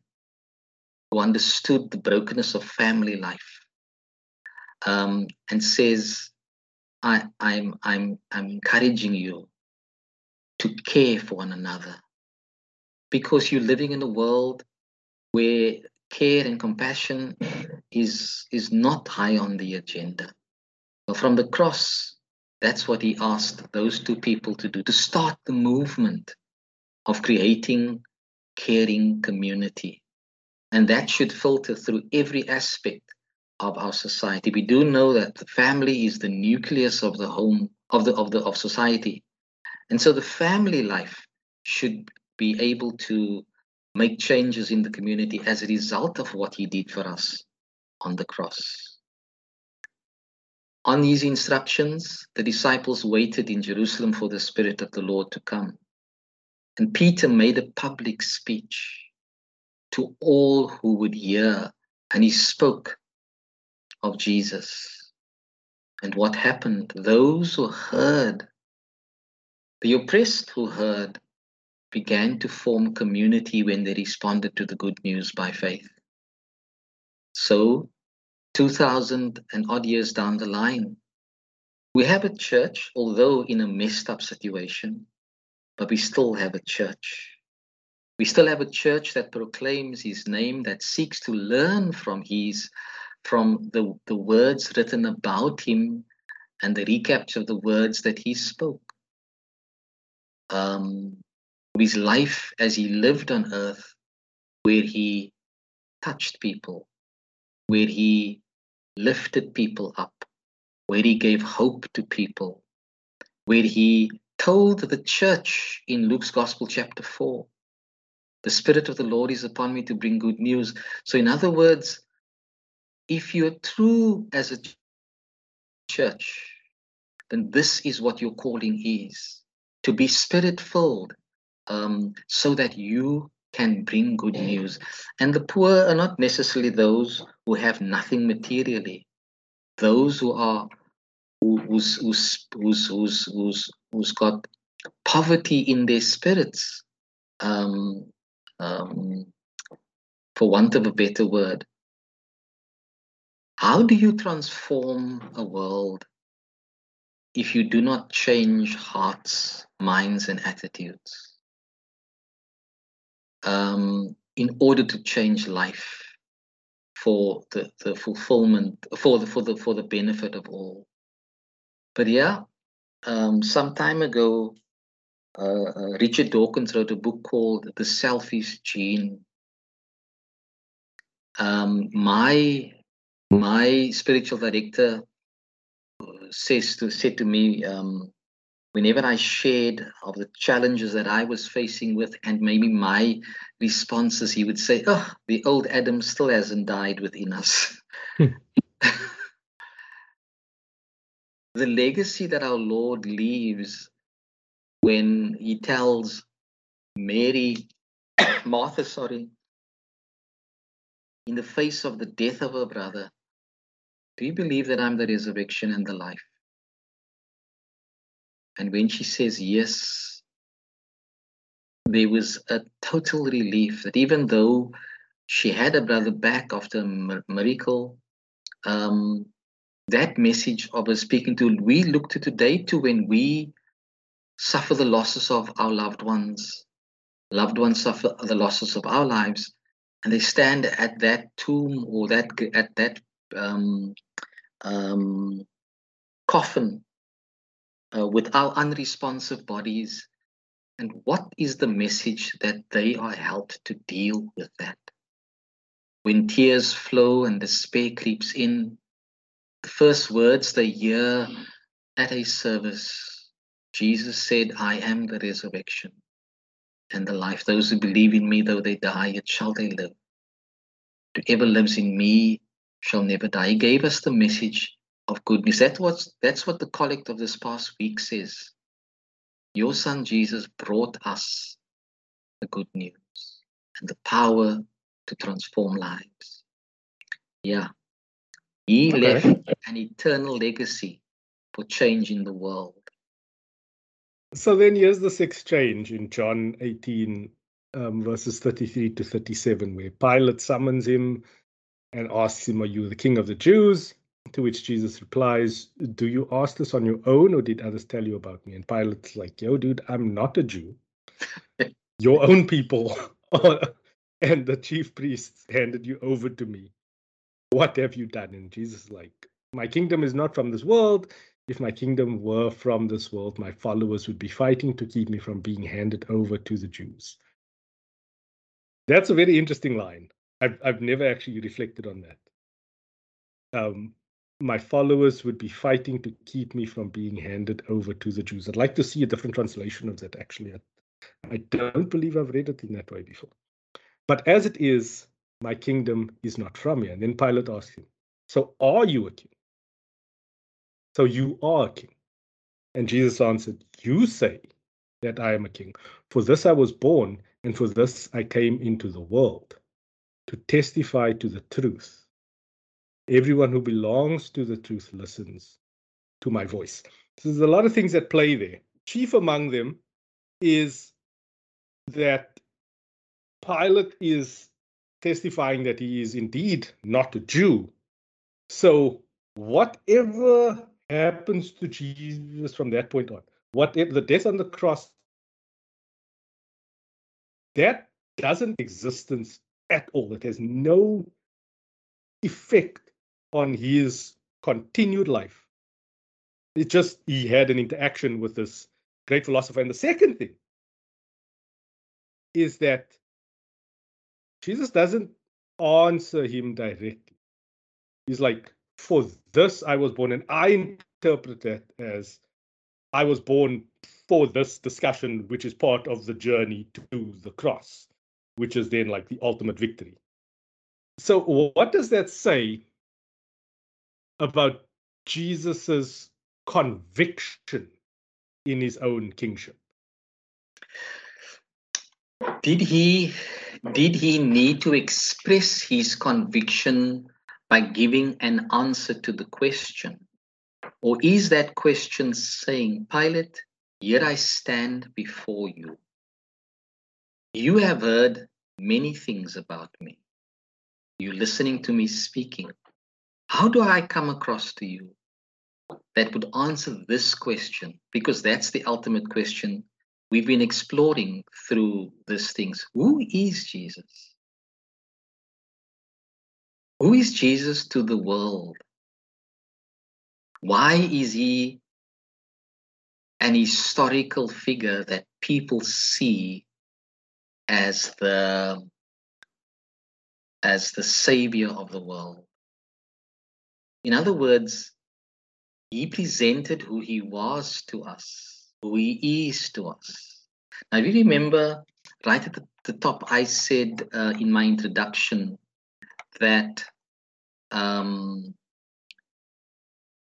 who understood the brokenness of family life um, and says, I, I'm, I'm, I'm encouraging you to care for one another because you're living in a world where care and compassion is, is not high on the agenda. But from the cross, that's what he asked those two people to do to start the movement of creating caring community. And that should filter through every aspect of our society. We do know that the family is the nucleus of the home of the of the of society. And so the family life should be able to make changes in the community as a result of what he did for us on the cross. On these instructions, the disciples waited in Jerusalem for the Spirit of the Lord to come. And Peter made a public speech to all who would hear, and he spoke of Jesus. And what happened? Those who heard, the oppressed who heard, began to form community when they responded to the good news by faith. So, 2000 and odd years down the line, we have a church, although in a messed up situation, but we still have a church. We still have a church that proclaims his name, that seeks to learn from his from the, the words written about him and the recaps of the words that he spoke. Um, his life as he lived on earth, where he touched people, where he lifted people up, where he gave hope to people, where he told the church in Luke's Gospel, chapter 4, the Spirit of the Lord is upon me to bring good news. So, in other words, if you're true as a church, then this is what your calling is to be spirit filled um, so that you can bring good news. And the poor are not necessarily those who have nothing materially, those who are who, who's, who's, who's, who's, who's, who's got poverty in their spirits, um, um, for want of a better word. How do you transform a world if you do not change hearts, minds, and attitudes? Um, in order to change life for the, the fulfillment, for the, for, the, for the benefit of all. But yeah, um, some time ago, Richard Dawkins wrote a book called The Selfish Gene. Um, my my spiritual director says to said to me um, whenever I shared of the challenges that I was facing with and maybe my responses, he would say, "Oh, the old Adam still hasn't died within us." The legacy that our Lord leaves when he tells Mary, Martha, sorry, in the face of the death of her brother, do you believe that I'm the resurrection and the life? And when she says yes, there was a total relief that even though she had a brother back after a miracle, um, that message of us speaking to, we look to today to when we suffer the losses of our loved ones, loved ones suffer the losses of our lives, and they stand at that tomb or that at that um, um, coffin uh, with our unresponsive bodies. And what is the message that they are helped to deal with that? When tears flow and despair creeps in, the first words they hear at a service, Jesus said, I am the resurrection and the life. Those who believe in me, though they die, yet shall they live. Whoever lives in me shall never die. He gave us the message of goodness. That's what, that's what the collect of this past week says. Your son Jesus brought us the good news and the power to transform lives. Yeah. He Okay. left an eternal legacy for change in the world. So then here's this exchange in John 18, um, verses 33 to 37, where Pilate summons him and asks him, Are you the king of the Jews? To which Jesus replies, Do you ask this on your own, or did others tell you about me? And Pilate's like, Yo, dude, I'm not a Jew. Your own people and the chief priests handed you over to me. What have you done? And Jesus is like, My kingdom is not from this world. If my kingdom were from this world, my followers would be fighting to keep me from being handed over to the Jews. That's a very interesting line. I've, I've never actually reflected on that. Um, my followers would be fighting to keep me from being handed over to the Jews. I'd like to see a different translation of that, actually. I, I don't believe I've read it in that way before. But as it is, my kingdom is not from here. And then Pilate asked him, So are you a king? So you are a king. And Jesus answered, You say that I am a king. For this I was born, and for this I came into the world, to testify to the truth. Everyone who belongs to the truth listens to my voice. So there's a lot of things that play there. Chief among them is that Pilate is testifying that he is indeed not a Jew. So whatever happens to Jesus from that point on, whatever the death on the cross, that doesn't existence at all. It has no effect on his continued life. It's just he had an interaction with this great philosopher. And the second thing is that Jesus doesn't answer him directly. He's like, For this I was born. And I interpret that as I was born for this discussion, which is part of the journey to the cross, which is then like the ultimate victory. So, what does that say about Jesus's conviction in his own kingship? Did he did he need to express his conviction by giving an answer to the question? Or is that question saying, Pilate, here I stand before you. You have heard many things about me. You're listening to me speaking. How do I come across to you that would answer this question? Because that's the ultimate question we've been exploring through these things. Who is Jesus? Who is Jesus to the world? Why is he an historical figure that people see as the as the savior of the world? In other words, he presented who he was to us, who he is to us. Now, if you remember, right at the, the top, I said uh, in my introduction that um,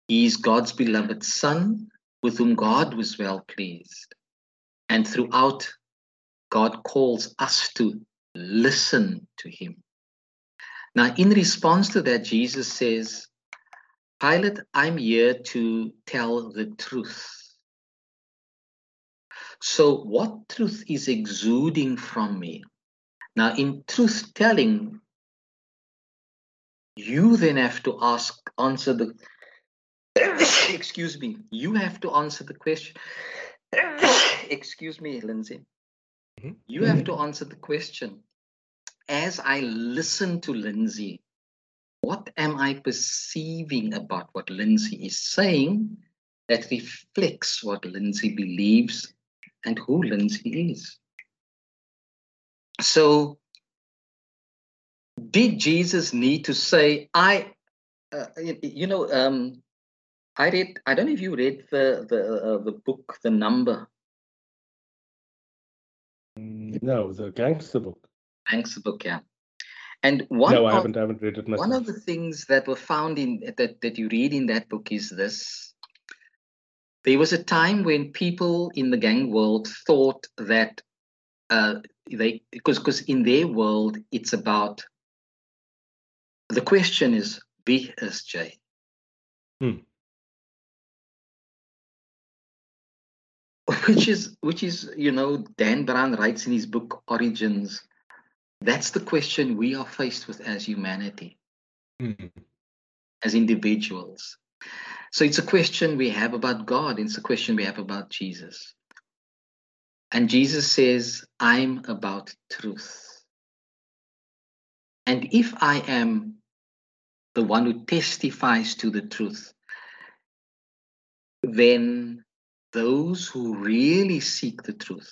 he is God's beloved Son, with whom God was well pleased. And throughout, God calls us to listen to him. Now, in response to that, Jesus says, Pilate, I'm here to tell the truth. So, what truth is exuding from me? Now, in truth telling, you then have to ask, answer the, excuse me, you have to answer the question. excuse me, Lindsay. Mhm. You have to answer the question. As I listen to Lindsay, what am I perceiving about what Lindsay is saying that reflects what Lindsay believes and who Lindsay is? So, did Jesus need to say, I, uh, you, you know, um, I read, I don't know if you read the, the, uh, the book, The Number, Mm, No, the gangster book. Gangster book, yeah. And one no, I of, haven't. I haven't read it myself. one of the things that were found in that, that you read in that book is this there was a time when people in the gang world thought that uh, they because because in their world it's about the question is BSJ. Hmm. Which is which is, you know, Dan Brown writes in his book Origins. That's the question we are faced with as humanity, Mm. as individuals. So it's a question we have about God, it's a question we have about Jesus. And Jesus says, I'm about truth. And if I am the one who testifies to the truth, then those who really seek the truth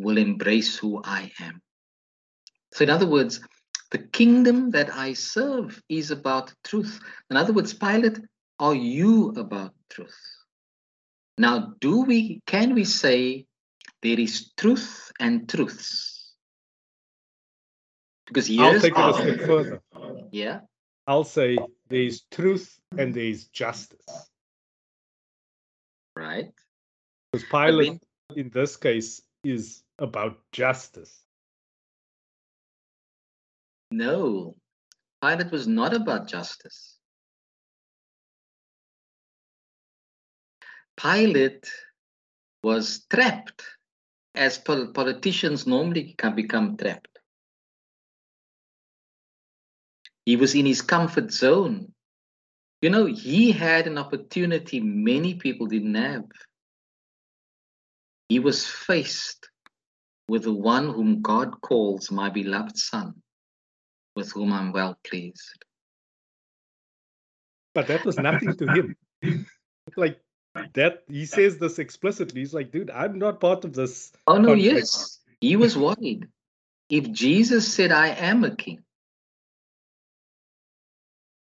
will embrace who I am. So, in other words, the kingdom that I serve is about truth. In other words, Pilate, are you about truth? Now, do we can we say there is truth and truths? Because I'll take it a step further. yeah, I'll say there's truth and there's justice. right. Because Pilate, when- in this case, is about justice. No, Pilate was not about justice. Pilate was trapped, as pol- politicians normally can become trapped. He was in his comfort zone. You know, he had an opportunity many people didn't have. He was faced with the one whom God calls my beloved Son with whom I'm well pleased. But that was nothing to him. like that, he says this explicitly. He's like, dude, I'm not part of this. Oh, no, conflict." yes, he was worried. If Jesus said, I am a king,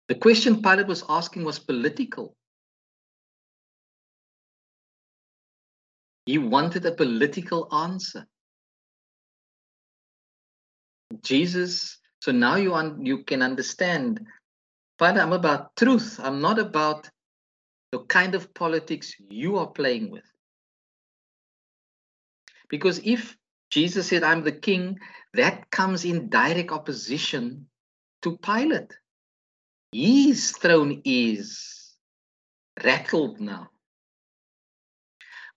the question Pilate was asking was political. He wanted a political answer. Jesus, so now you un, you can understand, Father, I'm about truth. I'm not about the kind of politics you are playing with. Because if Jesus said, I'm the king, that comes in direct opposition to Pilate. His throne is rattled now.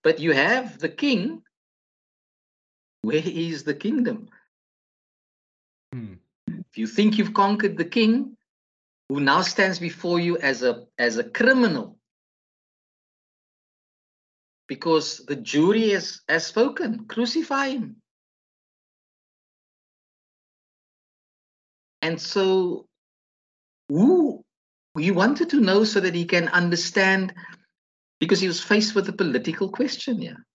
But you have the king. Where is the kingdom? Hmm. If you think you've conquered the king, who now stands before you as a as a criminal, because the jury has, has spoken, crucify him. And so, who he wanted to know so that he can understand, because he was faced with a political question here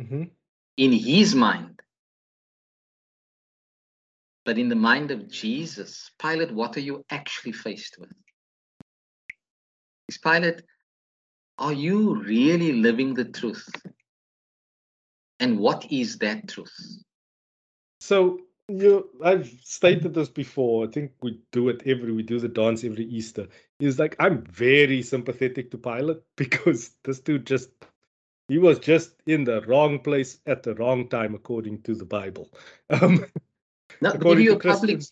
Mhm. in his mind. But in the mind of Jesus, Pilate, what are you actually faced with? Is Pilate, are you really living the truth? And what is that truth? So you, I've stated this before. I think we do it every. We do the dance every Easter. Is like I'm very sympathetic to Pilate because this dude just he was just in the wrong place at the wrong time according to the Bible. Um, No, if you're public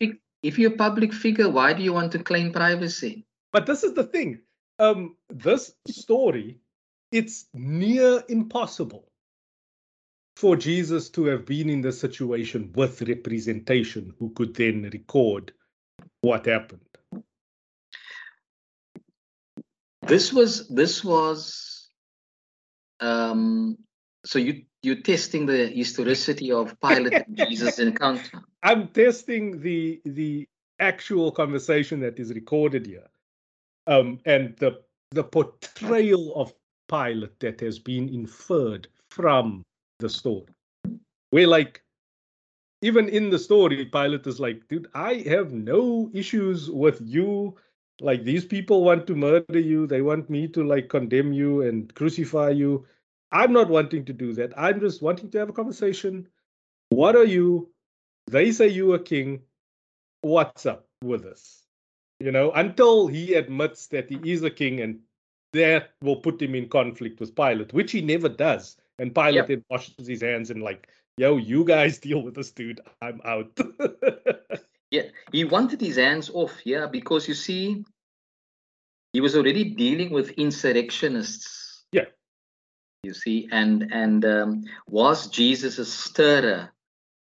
if you're a public figure, why do you want to claim privacy? but this is the thing. Um, this story, it's near impossible for Jesus to have been in the situation with representation who could then record what happened. This was this was um so you you're testing the historicity of Pilate and Jesus encounter. I'm testing the the actual conversation that is recorded here, um, and the the portrayal of Pilate that has been inferred from the story. Where like even in the story, Pilate is like, dude, I have no issues with you. Like these people want to murder you, they want me to like condemn you and crucify you. I'm not wanting to do that. I'm just wanting to have a conversation. What are you? They say you a king. What's up with this? You know, until he admits that he is a king and that will put him in conflict with Pilate, which he never does. And Pilate washes his hands and like, yo, you guys deal with this dude. I'm out. Yeah, he wanted his hands off. Yeah, because you see, he was already dealing with insurrectionists. Yeah. You see, and and um, was Jesus a stirrer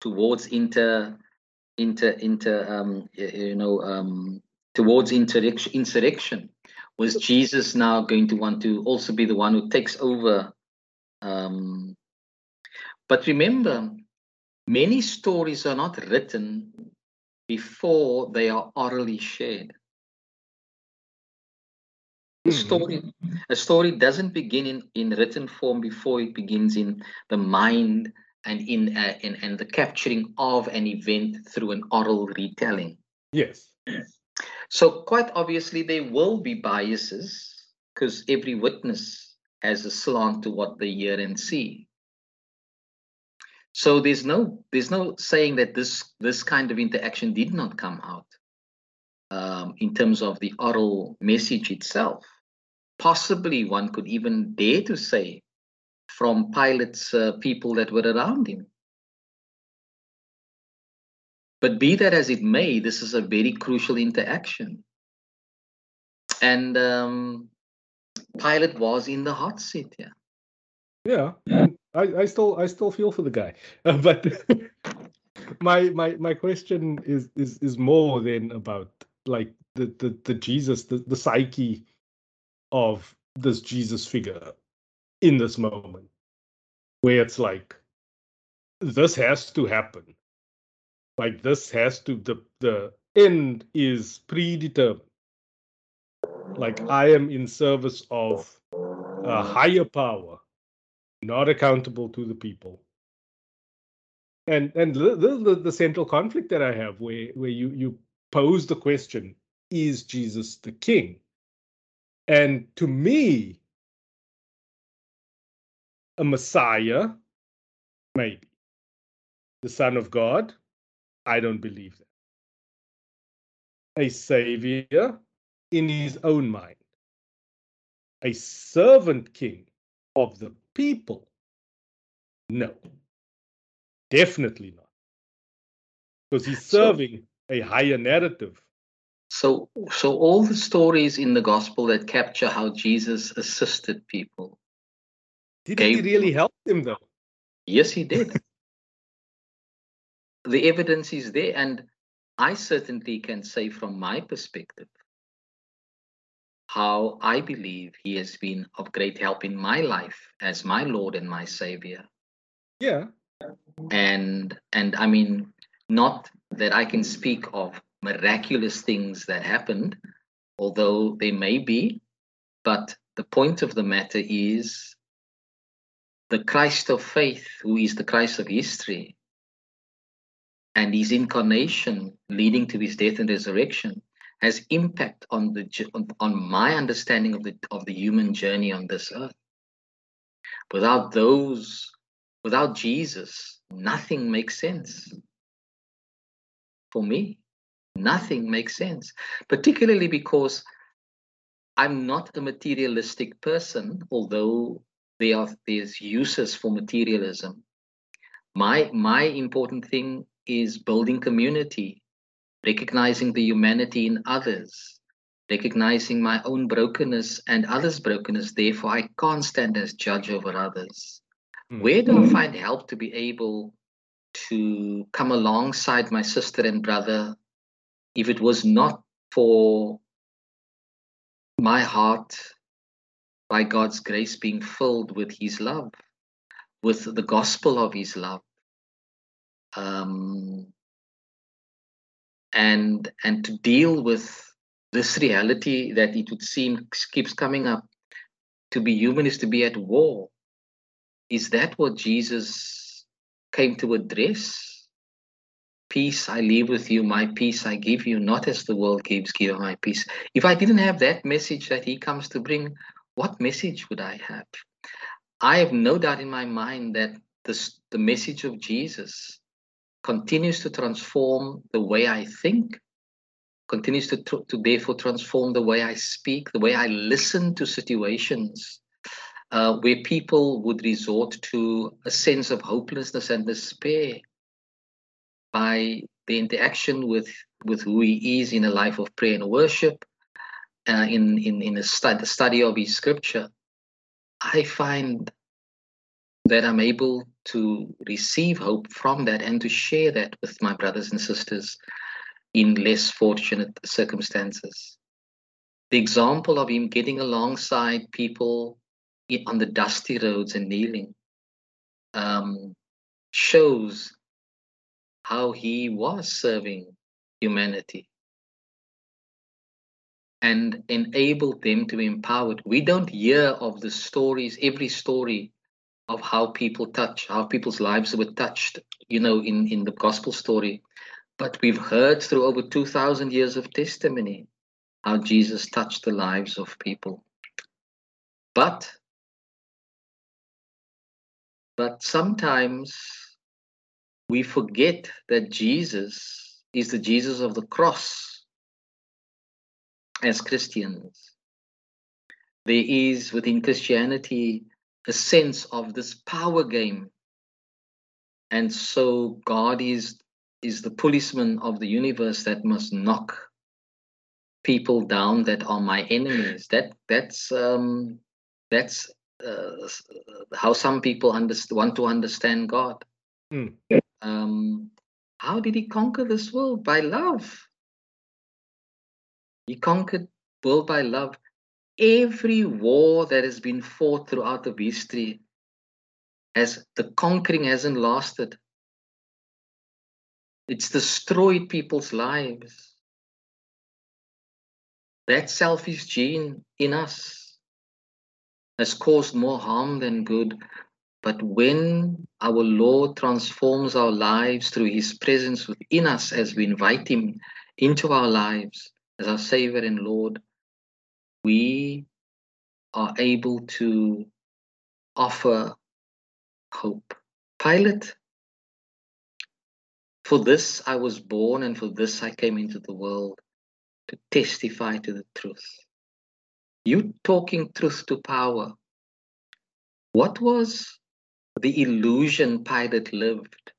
towards inter inter inter um you know um towards insurrection insurrection? Was Jesus now going to want to also be the one who takes over? Um, but remember, many stories are not written before they are orally shared. A Mhm. story, a story doesn't begin in, in written form before it begins in the mind and in, uh, in and the capturing of an event through an oral retelling. Yes. So quite obviously there will be biases because every witness has a slant to what they hear and see. So there's no there's no saying that this this kind of interaction did not come out um, in terms of the oral message itself. Possibly one could even dare to say from Pilate's uh, people that were around him. But be that as it may, this is a very crucial interaction. And um, Pilate was in the hot seat Yeah. Yeah, I, I still I still feel for the guy, Uh, but my my my question is is is more than about like the the, the Jesus the, the psyche of this Jesus figure in this moment, where it's like this has to happen, like this has to the the end is predetermined. Like I am in service of a higher power not accountable to the people. And and is the, the central conflict that I have, where where you you pose the question: Is Jesus the King? And to me, a Messiah, maybe the Son of God. I don't believe that. A Savior in his own mind, a servant king of the people. No, definitely not. Because he's So- serving a higher narrative. So, so all the stories in the gospel that capture how Jesus assisted people. Did he really help him though? Yes, he did. the evidence is there, and I certainly can say from my perspective how I believe he has been of great help in my life as my Lord and my Savior. Yeah. and and i mean not that i can speak of miraculous things that happened although they may be but the point of the matter is the christ of faith who is the christ of history and his incarnation leading to his death and resurrection has impact on the on, my understanding of the of the human journey on this earth without those without Jesus, nothing makes sense. For me, nothing makes sense, particularly because I'm not a materialistic person, although there are there's uses for materialism. My my important thing is building community, recognizing the humanity in others, recognizing my own brokenness and others' brokenness. Therefore, I can't stand as judge over others. Mm. Where do I find help to be able to come alongside my sister and brother if it was not for my heart by God's grace being filled with His love, with the gospel of His love? Um, and and to deal with this reality that it would seem keeps coming up to be human is to be at war is that what Jesus came to address? Peace I leave with you, my peace I give you, not as the world gives, give my peace. If I didn't have that message that he comes to bring, what message would I have? I have no doubt in my mind that this, the message of Jesus continues to transform the way I think, continues to, to therefore transform the way I speak, the way I listen to situations uh, where people would resort to a sense of hopelessness and despair by the interaction with with who he is in a life of prayer and worship, uh, in in in a stud- study of his scripture, I find that I'm able to receive hope from that and to share that with my brothers and sisters in less fortunate circumstances. The example of him getting alongside people on the dusty roads and kneeling um, shows how he was serving humanity and enabled them to be empowered. We don't hear of the stories, every story of how people touch, how people's lives were touched, you know, in, in the gospel story. But we've heard through over 2,000 years of testimony how Jesus touched the lives of people. But, but sometimes we forget that Jesus is the Jesus of the cross as Christians. There is within Christianity a sense of this power game. And so God is is the policeman of the universe that must knock people down that are my enemies. That that's um, that's uh, how some people understand, want to understand God. Mm. Um, how did he conquer this world? By love. He conquered world by love. Every war that has been fought throughout the history, as the conquering hasn't lasted. It's destroyed people's lives. That selfish gene in us has caused more harm than good. But when our Lord transforms our lives through His presence within us as we invite Him into our lives as our Savior and Lord, we are able to offer hope. Pilate for this I was born, and for this I came into the world to testify to the truth. You talking truth to power. What was the illusion Pilate lived?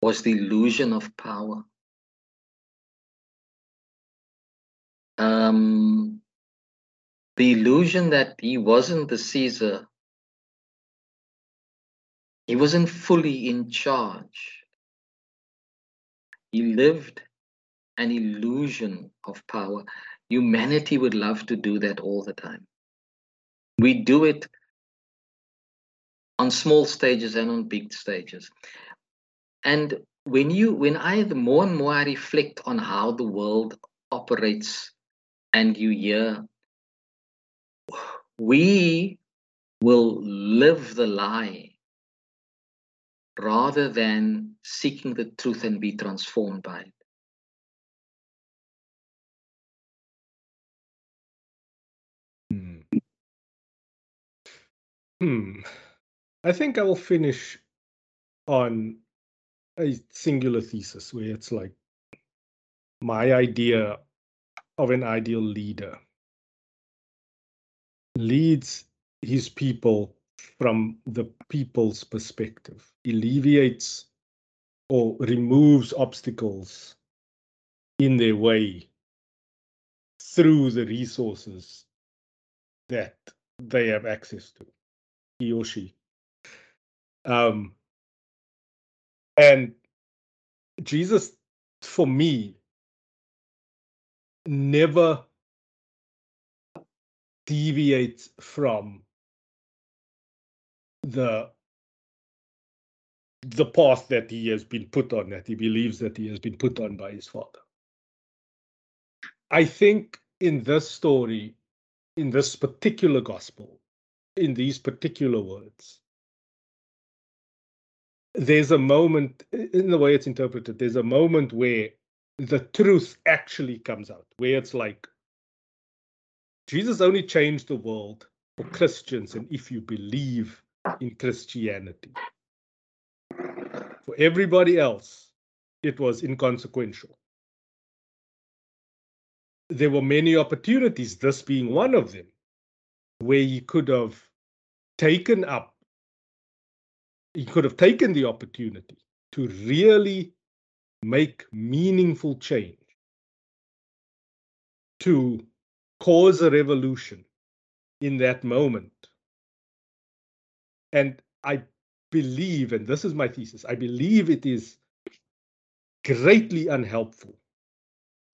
Was the illusion of power. Um, the illusion that he wasn't the Caesar, he wasn't fully in charge he lived an illusion of power. Humanity would love to do that all the time. We do it on small stages and on big stages. And when you when I the more and more I reflect on how the world operates and you hear we will live the lie rather than seeking the truth and be transformed by it. Hmm. hmm. I think I will finish on a singular thesis where it's like my idea of an ideal leader leads his people from the people's perspective, alleviates or removes obstacles in their way through the resources that they have access to, he or she. Um, and Jesus, for me, never deviates from the the path that he has been put on, that he believes that he has been put on by his father. I think in this story, in this particular gospel, in these particular words, there's a moment, in the way it's interpreted, there's a moment where the truth actually comes out, where it's like, Jesus only changed the world for Christians, and if you believe in Christianity. For everybody else, it was inconsequential. There were many opportunities, this being one of them, where he could have taken up, he could have taken the opportunity to really make meaningful change to cause a revolution in that moment. And I believe, and this is my thesis, I believe it is greatly unhelpful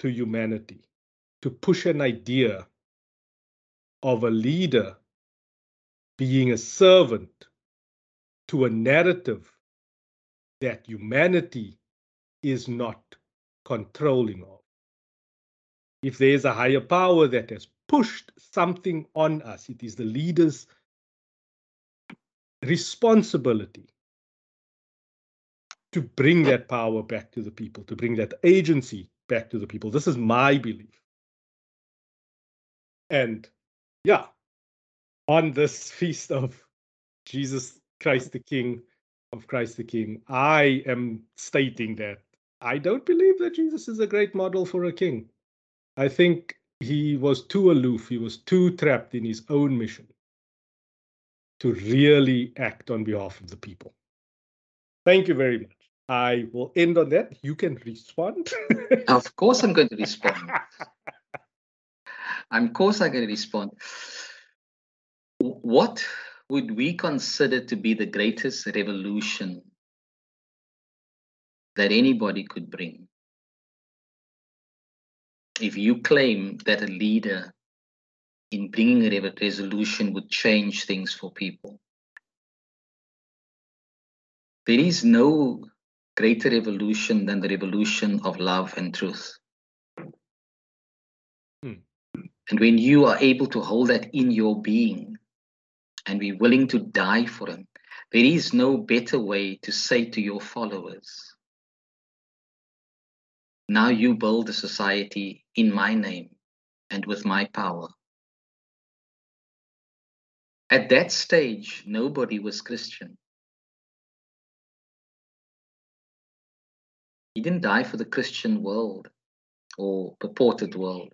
to humanity to push an idea of a leader being a servant to a narrative that humanity is not controlling of. If there is a higher power that has pushed something on us, it is the leader's responsibility to bring that power back to the people, to bring that agency back to the people. This is my belief. And yeah, on this feast of Jesus Christ the King, of Christ the King, I am stating that I don't believe that Jesus is a great model for a king. I think he was too aloof, he was too trapped in his own mission to really act on behalf of the people. Thank you very much. I will end on that. You can respond. of course, I'm going to respond. of course, I'm going to respond. What would we consider to be the greatest revolution that anybody could bring? If you claim that a leader in bringing a resolution would change things for people, there is no greater revolution than the revolution of love and truth. Hmm. And when you are able to hold that in your being, and be willing to die for him. There is no better way to say to your followers, now you build a society in my name and with my power. At that stage, nobody was Christian. He didn't die for the Christian world or purported world.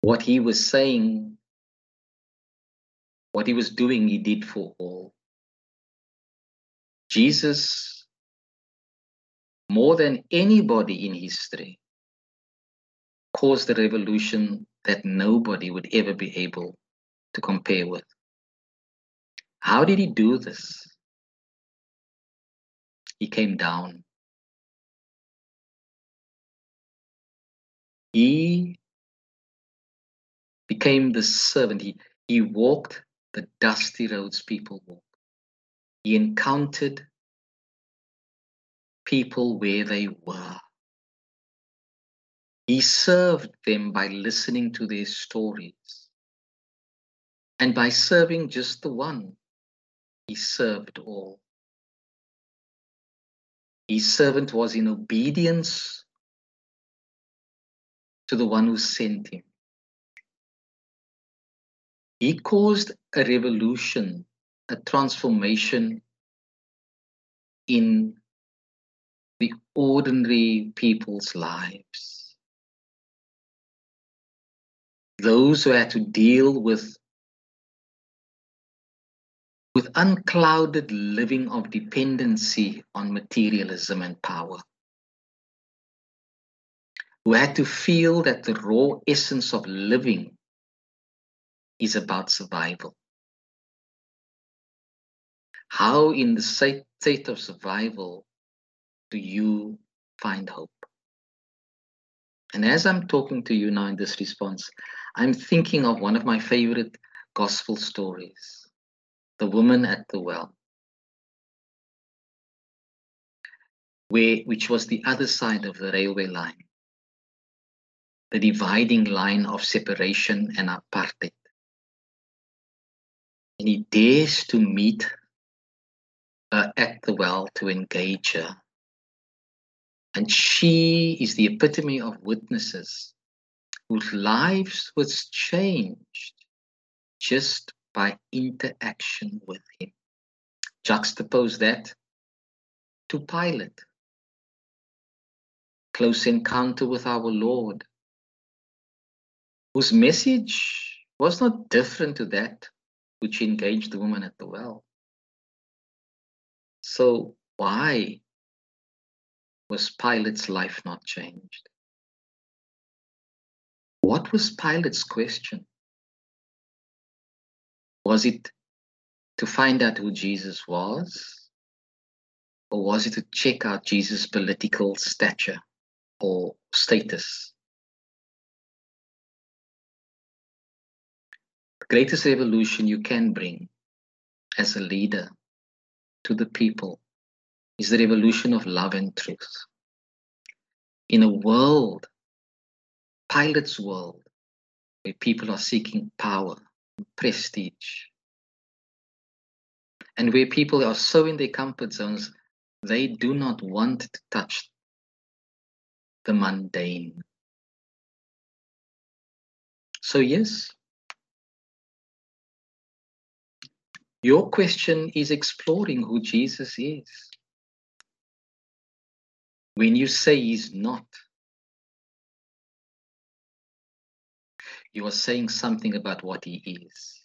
What he was saying what he was doing, he did for all. Jesus, more than anybody in history, caused a revolution that nobody would ever be able to compare with. How did he do this? He came down. He became the servant. He, he walked the dusty roads people walk. He encountered people where they were. He served them by listening to their stories. And by serving just the one, he served all. His servant was in obedience to the one who sent him. He caused a revolution, a transformation in the ordinary people's lives. Those who had to deal with with unclouded living of dependency on materialism and power, who had to feel that the raw essence of living is about survival. How, in the state of survival, do you find hope? And as I'm talking to you now in this response, I'm thinking of one of my favorite gospel stories the woman at the well, where, which was the other side of the railway line, the dividing line of separation and apartheid and he dares to meet her at the well to engage her. And she is the epitome of witnesses whose lives was changed just by interaction with him. Juxtapose that to Pilate. Close encounter with our Lord, whose message was not different to that which engaged the woman at the well. So, why was Pilate's life not changed? What was Pilate's question? Was it to find out who Jesus was? Or was it to check out Jesus' political stature or status? The greatest revolution you can bring as a leader to the people is the revolution of love and truth. In a world, Pilate's world, where people are seeking power, prestige, and where people are so in their comfort zones, they do not want to touch the mundane. So, yes, your question is exploring who Jesus is. When you say he's not, you are saying something about what he is.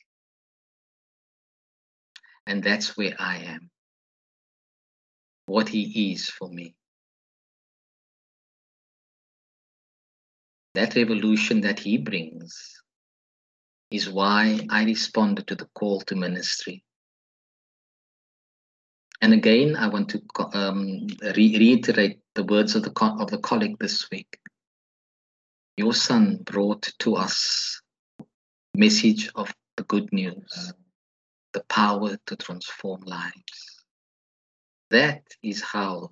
And that's where I am. What he is for me. That revolution that he brings is why I responded to the call to ministry. And again, I want to um, re reiterate the words of the, of the colleague this week. Your son brought to us message of the good news the power to transform lives. That is how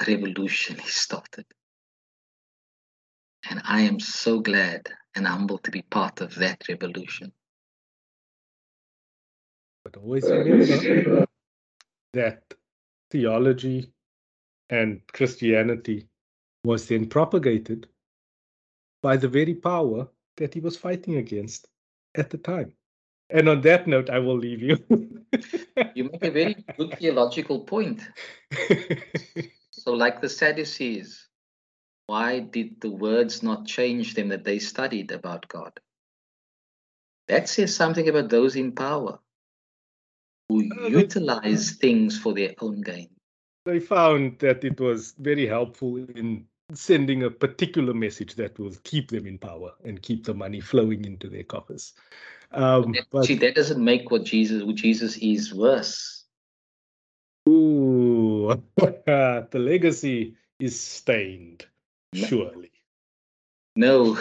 a revolution is started. And I am so glad and humbled to be part of that revolution. But always that theology and Christianity was then propagated by the very power that he was fighting against at the time. And on that note, I will leave you. you make a very good theological point. so, like the Sadducees, why did the words not change them that they studied about God? That says something about those in power who uh, utilize things for their own gain. They found that it was very helpful in sending a particular message that will keep them in power and keep the money flowing into their coffers. Um, but, see, that doesn't make what Jesus, what Jesus is worse. Ooh, the legacy is stained, no. surely. No,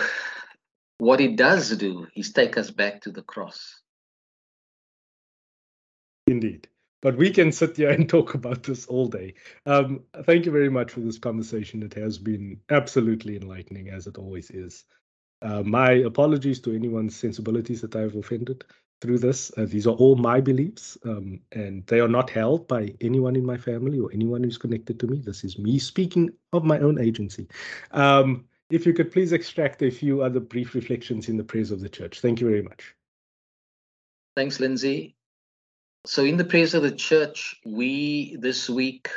what it does do is take us back to the cross. Indeed. But we can sit here and talk about this all day. Um, thank you very much for this conversation. It has been absolutely enlightening, as it always is. Uh, my apologies to anyone's sensibilities that I've offended through this. Uh, these are all my beliefs, um, and they are not held by anyone in my family or anyone who's connected to me. This is me speaking of my own agency. Um, if you could please extract a few other brief reflections in the prayers of the church. Thank you very much. Thanks, Lindsay. So, in the praise of the church, we this week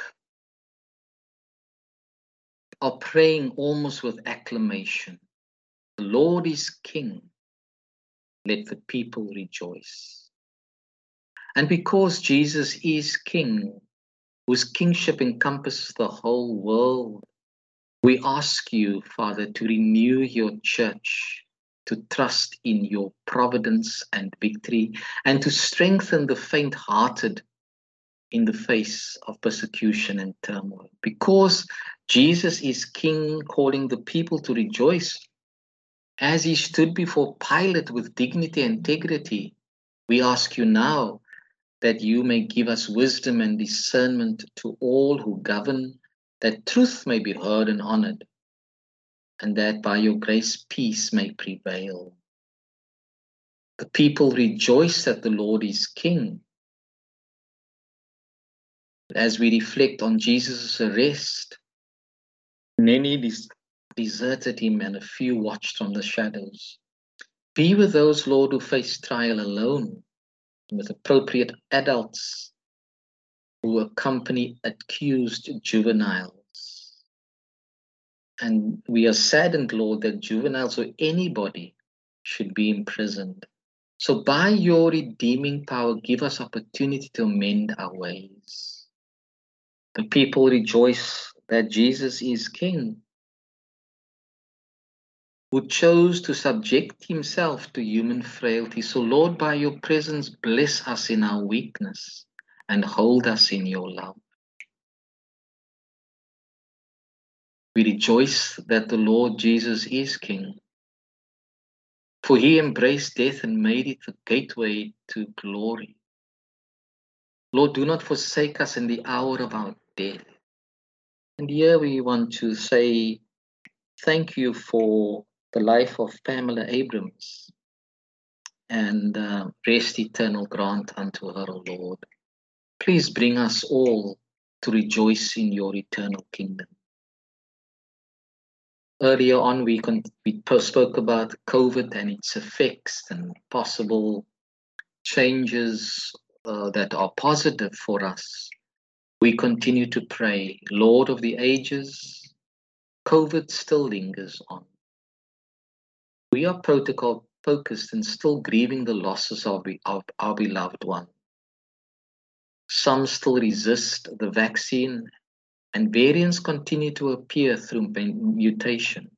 are praying almost with acclamation the Lord is King. Let the people rejoice. And because Jesus is King, whose kingship encompasses the whole world, we ask you, Father, to renew your church, to trust in your providence and victory, and to strengthen the faint hearted in the face of persecution and turmoil. Because Jesus is King, calling the people to rejoice, as he stood before Pilate with dignity and integrity, we ask you now that you may give us wisdom and discernment to all who govern, that truth may be heard and honored, and that by your grace peace may prevail. The people rejoice that the Lord is King. As we reflect on Jesus' arrest, many deserted him, and a few watched from the shadows. Be with those, Lord, who face trial alone, with appropriate adults who accompany accused juveniles. And we are saddened, Lord, that juveniles or anybody should be imprisoned. So, by your redeeming power, give us opportunity to amend our ways. The people rejoice that Jesus is King who chose to subject himself to human frailty. So, Lord, by your presence, bless us in our weakness and hold us in your love. We rejoice that the Lord Jesus is King, for he embraced death and made it the gateway to glory. Lord, do not forsake us in the hour of our death. And here we want to say thank you for the life of Pamela Abrams and uh, rest eternal grant unto her, O Lord. Please bring us all to rejoice in your eternal kingdom. Earlier on, we, con- we spoke about COVID and its effects and possible changes uh, that are positive for us. We continue to pray, Lord of the ages, COVID still lingers on. We are protocol focused and still grieving the losses of, of our beloved one. Some still resist the vaccine, and variants continue to appear through mutation.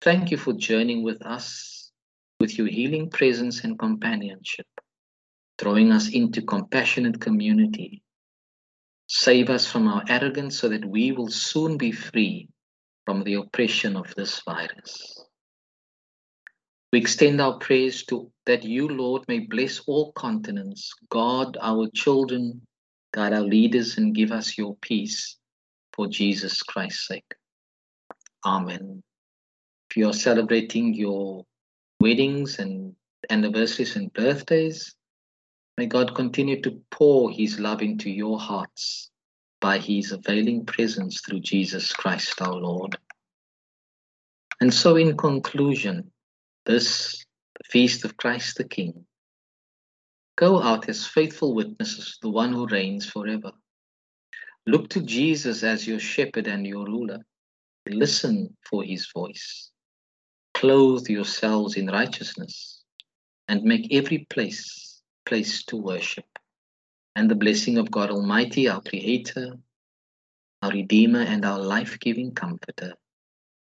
Thank you for journeying with us with your healing presence and companionship, drawing us into compassionate community. Save us from our arrogance so that we will soon be free from the oppression of this virus. We extend our praise to that you, Lord, may bless all continents, guard our children, guide our leaders, and give us your peace for Jesus Christ's sake. Amen. If you are celebrating your weddings and anniversaries and birthdays, may God continue to pour his love into your hearts by his availing presence through Jesus Christ our Lord. And so, in conclusion, this feast of Christ the King. Go out as faithful witnesses, the one who reigns forever. Look to Jesus as your shepherd and your ruler. Listen for his voice. Clothe yourselves in righteousness and make every place place to worship. And the blessing of God Almighty, our Creator, our Redeemer, and our life giving Comforter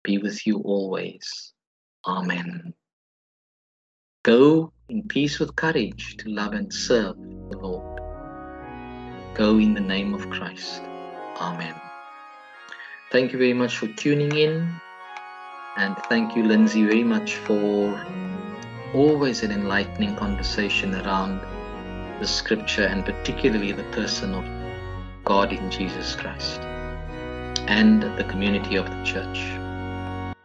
be with you always. Amen. Go in peace with courage to love and serve the Lord. Go in the name of Christ. Amen. Thank you very much for tuning in. And thank you, Lindsay, very much for always an enlightening conversation around the scripture and particularly the person of God in Jesus Christ and the community of the church.